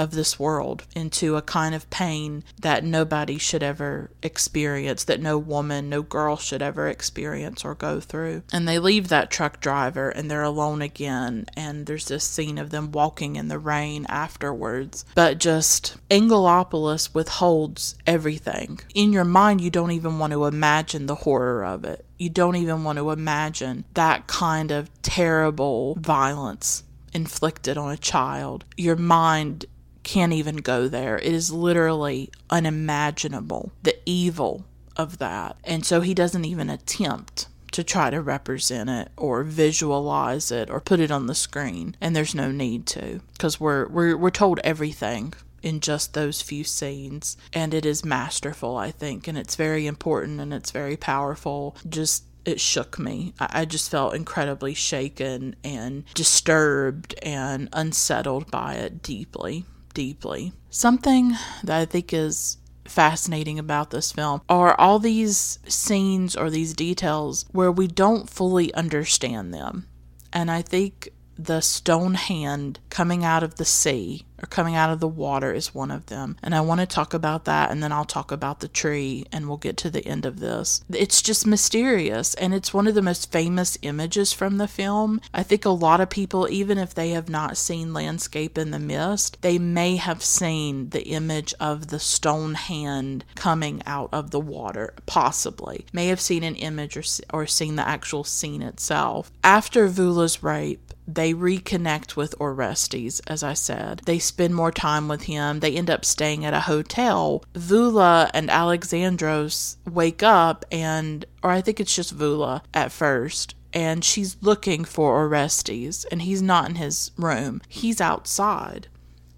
of this world into a kind of pain that nobody should ever experience, that no woman, no girl should ever experience or go through. And they leave that truck driver and they're alone again. And there's this scene of them walking in the rain afterwards. But just Angelopoulos withholds everything. In your mind, you don't even want to imagine the horror of it. You don't even want to imagine that kind of terrible violence inflicted on a child. Your mind can't even go there. It is literally unimaginable, the evil of that. And so he doesn't even attempt to try to represent it or visualize it or put it on the screen. And there's no need to because we're, we're, we're told everything in just those few scenes. And it is masterful, I think. And it's very important and it's very powerful. Just it shook me. I just felt incredibly shaken and disturbed and unsettled by it deeply deeply. Something that I think is fascinating about this film are all these scenes or these details where we don't fully understand them. And I think the stone hand coming out of the sea or coming out of the water is one of them. And I want to talk about that and then I'll talk about the tree and we'll get to the end of this. It's just mysterious and it's one of the most famous images from the film. I think a lot of people, even if they have not seen Landscape in the Mist, they may have seen the image of the stone hand coming out of the water, possibly. May have seen an image or, or seen the actual scene itself. After Vula's rape, they reconnect with Orestes, as I said. They spend more time with him. They end up staying at a hotel. Vula and Alexandros wake up and, or I think it's just Vula at first, and she's looking for Orestes, and he's not in his room. He's outside.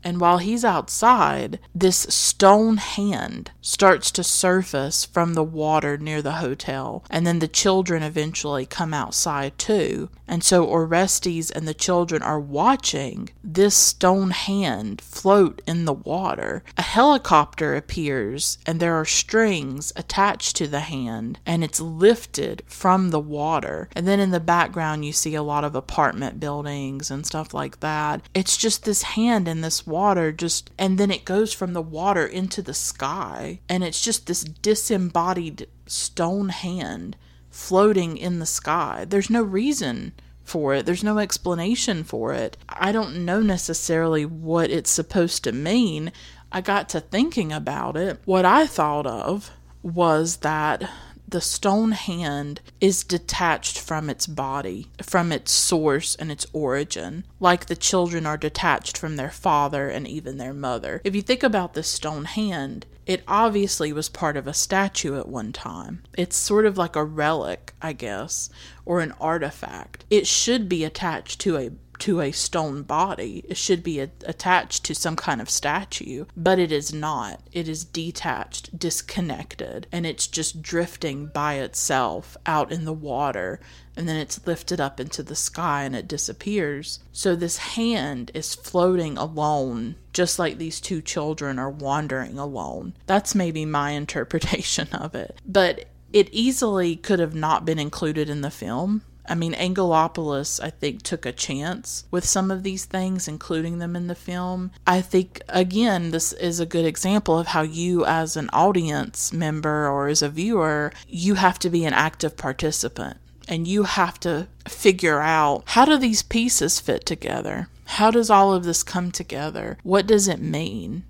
And while he's outside, this stone hand starts to surface from the water near the hotel. And then the children eventually come outside too. And so Orestes and the children are watching this stone hand float in the water. A helicopter appears, and there are strings attached to the hand, and it's lifted from the water. And then in the background, you see a lot of apartment buildings and stuff like that. It's just this hand in this water, just, and then it goes from the water into the sky, and it's just this disembodied stone hand floating in the sky. There's no reason for it. There's no explanation for it. I don't know necessarily what it's supposed to mean. I got to thinking about it. What I thought of was that the stone hand is detached from its body, from its source and its origin, like the children are detached from their father and even their mother. If you think about this stone hand, it obviously was part of a statue at one time. It's sort of like a relic, I guess, or an artifact. It should be attached to a to a stone body. It should be a- attached to some kind of statue, but it is not. It is detached, disconnected, and it's just drifting by itself out in the water and then it's lifted up into the sky and it disappears. So this hand is floating alone, just like these two children are wandering alone. That's maybe my interpretation of it. But it easily could have not been included in the film I mean, Angelopoulos, I think, took a chance with some of these things, including them in the film. I think, again, this is a good example of how you, as an audience member or as a viewer, you have to be an active participant and you have to figure out how do these pieces fit together? How does all of this come together? What does it mean?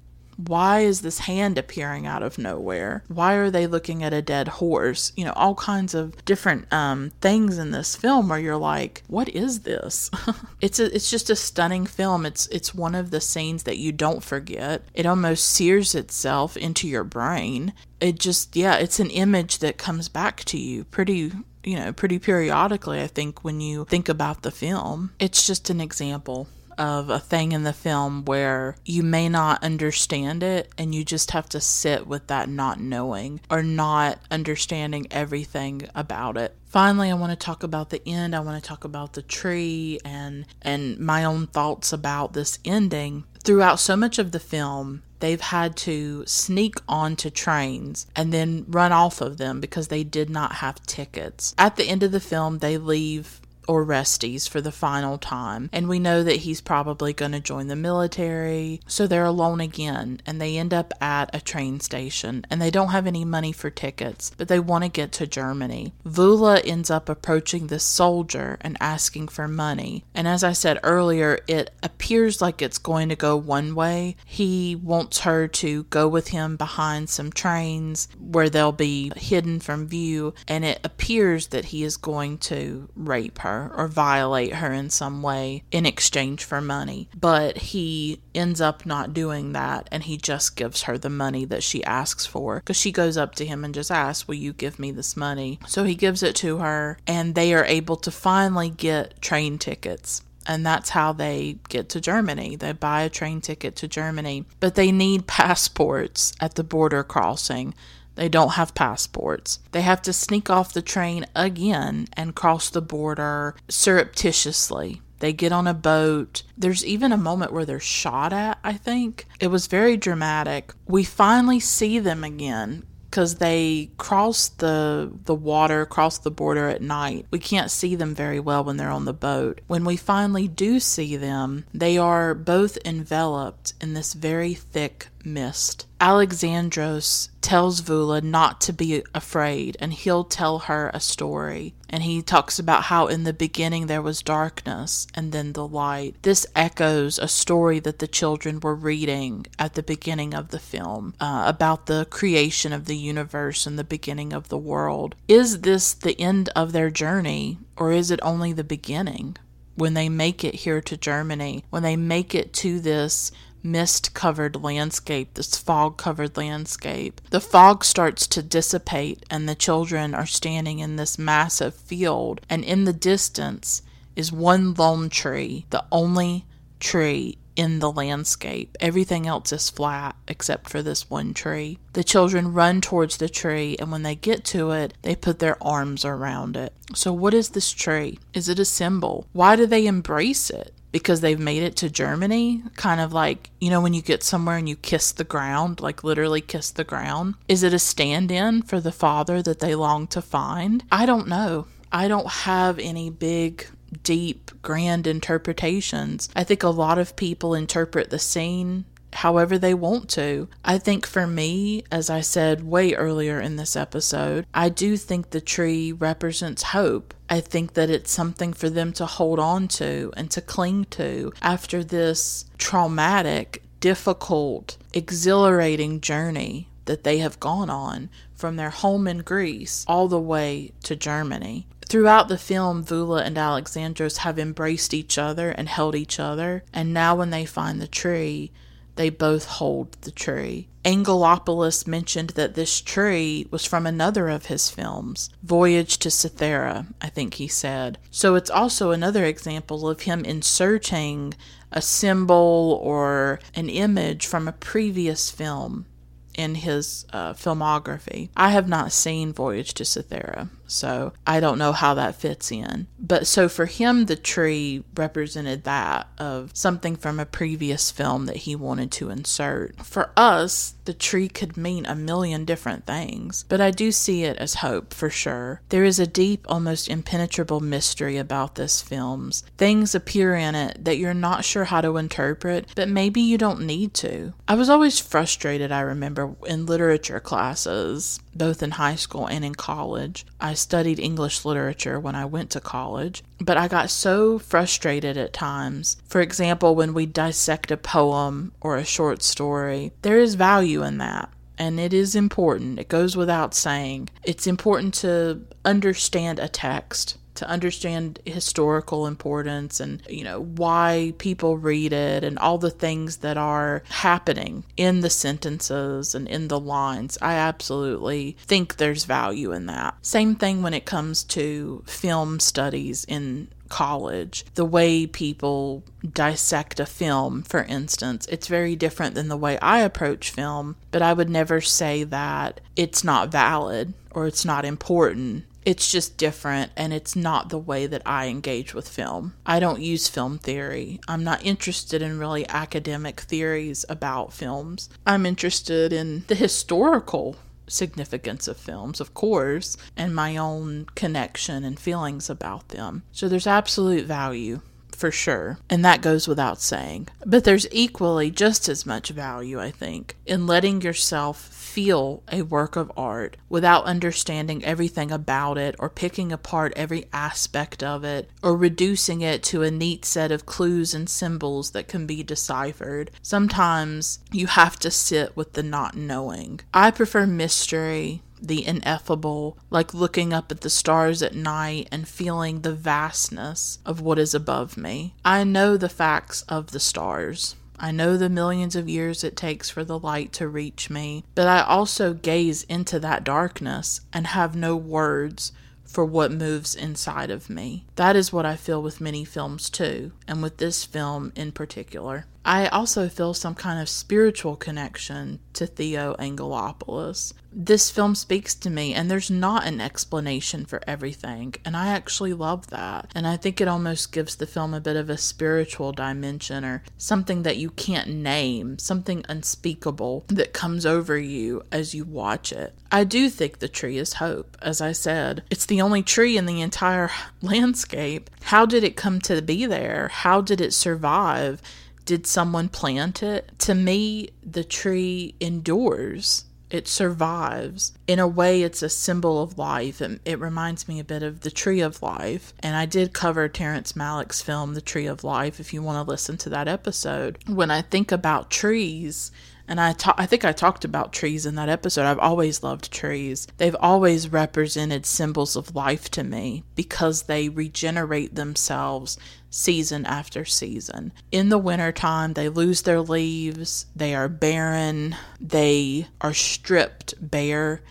Why is this hand appearing out of nowhere? Why are they looking at a dead horse? You know, all kinds of different um, things in this film where you're like, what is this? it's a, it's just a stunning film. It's it's one of the scenes that you don't forget. It almost sears itself into your brain. It just yeah, it's an image that comes back to you pretty you know, pretty periodically, I think, when you think about the film. It's just an example of a thing in the film where you may not understand it and you just have to sit with that not knowing or not understanding everything about it. Finally, I want to talk about the end. I want to talk about the tree and and my own thoughts about this ending. Throughout so much of the film, they've had to sneak onto trains and then run off of them because they did not have tickets. At the end of the film, they leave Orestes for the final time. And we know that he's probably going to join the military. So they're alone again and they end up at a train station and they don't have any money for tickets, but they want to get to Germany. Vula ends up approaching this soldier and asking for money. And as I said earlier, it appears like it's going to go one way. He wants her to go with him behind some trains where they'll be hidden from view, and it appears that he is going to rape her her or violate her in some way in exchange for money. But he ends up not doing that and he just gives her the money that she asks for because she goes up to him and just asks, Will you give me this money? So he gives it to her and they are able to finally get train tickets and that's how they get to Germany. They buy a train ticket to Germany, but they need passports at the border crossing. They don't have passports. They have to sneak off the train again and cross the border surreptitiously. They get on a boat. There's even a moment where they're shot at, I think. It was very dramatic. We finally see them again because they cross the the water, cross the border at night. We can't see them very well when they're on the boat. When we finally do see them, they are both enveloped in this very thick mist. Alexandros tells Vula not to be afraid and he'll tell her a story. And he talks about how in the beginning there was darkness and then the light. This echoes a story that the children were reading at the beginning of the film uh, about the creation of the universe and the beginning of the world. Is this the end of their journey or is it only the beginning? When they make it here to Germany, when they make it to this mist covered landscape, this fog covered landscape. The fog starts to dissipate, and the children are standing in this massive field, and in the distance is one lone tree, the only tree in the landscape. Everything else is flat except for this one tree. The children run towards the tree, and when they get to it, they put their arms around it. So, what is this tree? Is it a symbol? Why do they embrace it? Because they've made it to Germany, kind of like, you know, when you get somewhere and you kiss the ground, like literally kiss the ground? Is it a stand in for the father that they long to find? I don't know. I don't have any big, deep, grand interpretations. I think a lot of people interpret the scene however they want to. I think for me, as I said way earlier in this episode, I do think the tree represents hope. I think that it's something for them to hold on to and to cling to after this traumatic, difficult, exhilarating journey that they have gone on from their home in Greece all the way to Germany. Throughout the film, Vula and Alexandros have embraced each other and held each other, and now when they find the tree, they both hold the tree. Angelopoulos mentioned that this tree was from another of his films, Voyage to Cythera, I think he said. So it's also another example of him inserting a symbol or an image from a previous film in his uh, filmography. I have not seen Voyage to Cythera, So I don't know how that fits in. But so for him, the tree represented that of something from a previous film that he wanted to insert. For us, the tree could mean a million different things, but I do see it as hope for sure. There is a deep, almost impenetrable mystery about this film's. Things appear in it that you're not sure how to interpret, but maybe you don't need to. I was always frustrated, I remember, in literature classes, both in high school and in college. I studied English literature when I went to college, but I got so frustrated at times. For example, when we dissect a poem or a short story, there is value in that and it is important. It goes without saying. It's important to understand a text to understand historical importance and you know why people read it and all the things that are happening in the sentences and in the lines. I absolutely think there's value in that. Same thing when it comes to film studies in college. The way people dissect a film, for instance, it's very different than the way I approach film, but I would never say that it's not valid or it's not important it's just different and it's not the way that I engage with film. I don't use film theory. I'm not interested in really academic theories about films. I'm interested in the historical significance of films, of course, and my own connection and feelings about them. So there's absolute value for sure, and that goes without saying. But there's equally just as much value, I think, in letting yourself feel a work of art without understanding everything about it or picking apart every aspect of it or reducing it to a neat set of clues and symbols that can be deciphered. Sometimes you have to sit with the not knowing. I prefer mystery the ineffable, like looking up at the stars at night and feeling the vastness of what is above me. I know the facts of the stars. I know the millions of years it takes for the light to reach me, but I also gaze into that darkness and have no words for what moves inside of me. That is what I feel with many films too, and with this film in particular. I also feel some kind of spiritual connection to Theo Angelopoulos. This film speaks to me, and there's not an explanation for everything, and I actually love that. And I think it almost gives the film a bit of a spiritual dimension or something that you can't name, something unspeakable that comes over you as you watch it. I do think the tree is hope, as I said. It's the only tree in the entire landscape. How did it come to be there? How did it survive? Did someone plant it? To me, the tree endures. It survives. In a way, it's a symbol of life. And it reminds me a bit of The Tree of Life. And I did cover Terrence Malick's film, The Tree of Life, if you want to listen to that episode. When I think about trees, and I ta- I think I talked about trees in that episode. I've always loved trees. They've always represented symbols of life to me because they regenerate themselves season after season. In the wintertime, they lose their leaves, they are barren, they are stripped bare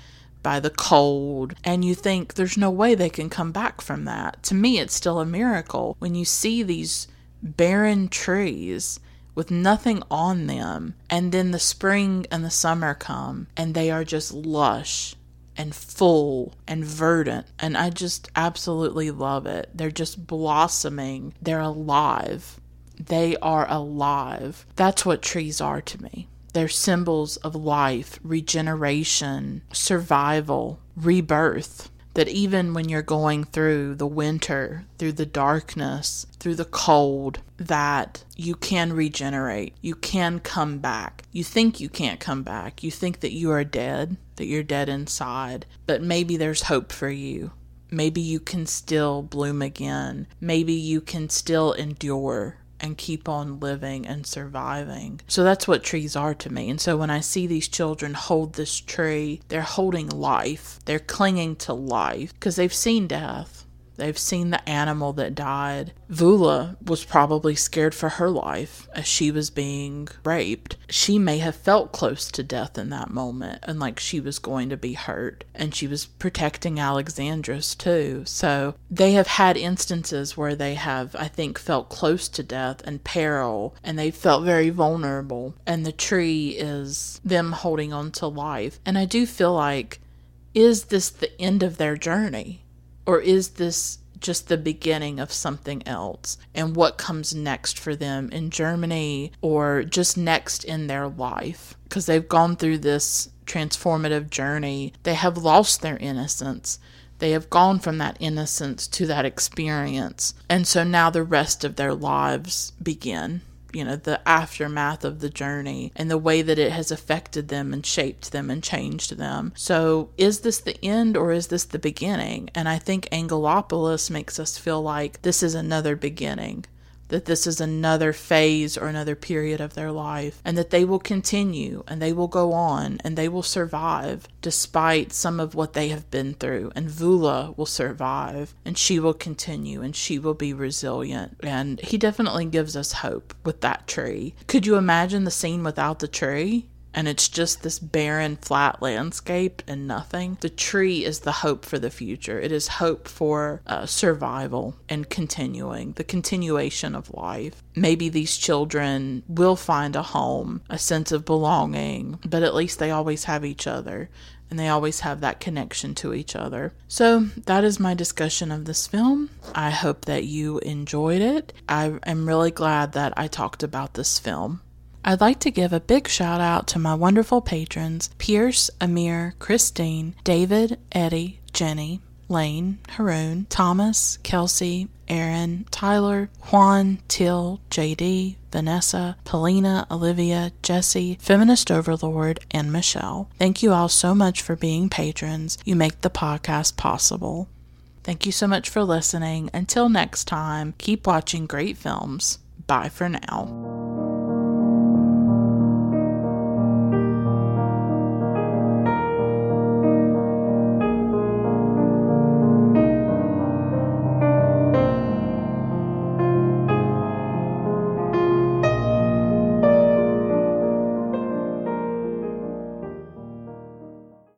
by the cold, and you think there's no way they can come back from that. To me, it's still a miracle when you see these barren trees with nothing on them, and then the spring and the summer come, and they are just lush and full and verdant. And I just absolutely love it. They're just blossoming, they're alive. They are alive. That's what trees are to me. They're symbols of life, regeneration, survival, rebirth that even when you're going through the winter, through the darkness, through the cold, that you can regenerate. You can come back. You think you can't come back. You think that you are dead, that you're dead inside, but maybe there's hope for you. Maybe you can still bloom again. Maybe you can still endure and keep on living and surviving. So that's what trees are to me. And so when I see these children hold this tree, they're holding life, they're clinging to life because they've seen death. They've seen the animal that died. Vula was probably scared for her life as she was being raped. She may have felt close to death in that moment and like she was going to be hurt. And she was protecting Alexandros too. So they have had instances where they have, I think, felt close to death and peril and they felt very vulnerable. And the tree is them holding on to life. And I do feel like, is this the end of their journey? Or is this just the beginning of something else and what comes next for them in Germany or just next in their life? Because they've gone through this transformative journey. They have lost their innocence. They have gone from that innocence to that experience. And so now the rest of their lives begin you know, the aftermath of the journey and the way that it has affected them and shaped them and changed them. So, is this the end or is this the beginning? And I think Angelopoulos makes us feel like this is another beginning that this is another phase or another period of their life, and that they will continue and they will go on and they will survive despite some of what they have been through. And Vula will survive and she will continue and she will be resilient. And he definitely gives us hope with that tree. Could you imagine the scene without the tree? And it's just this barren, flat landscape and nothing. The tree is the hope for the future. It is hope for uh, survival and continuing, the continuation of life. Maybe these children will find a home, a sense of belonging, but at least they always have each other and they always have that connection to each other. So, that is my discussion of this film. I hope that you enjoyed it. I am really glad that I talked about this film. I'd like to give a big shout out to my wonderful patrons Pierce, Amir, Christine, David, Eddie, Jenny, Lane, Haroon, Thomas, Kelsey, Aaron, Tyler, Juan, Till, JD, Vanessa, Polina, Olivia, Jesse, Feminist Overlord, and Michelle. Thank you all so much for being patrons. You make the podcast possible. Thank you so much for listening. Until next time, keep watching great films. Bye for now.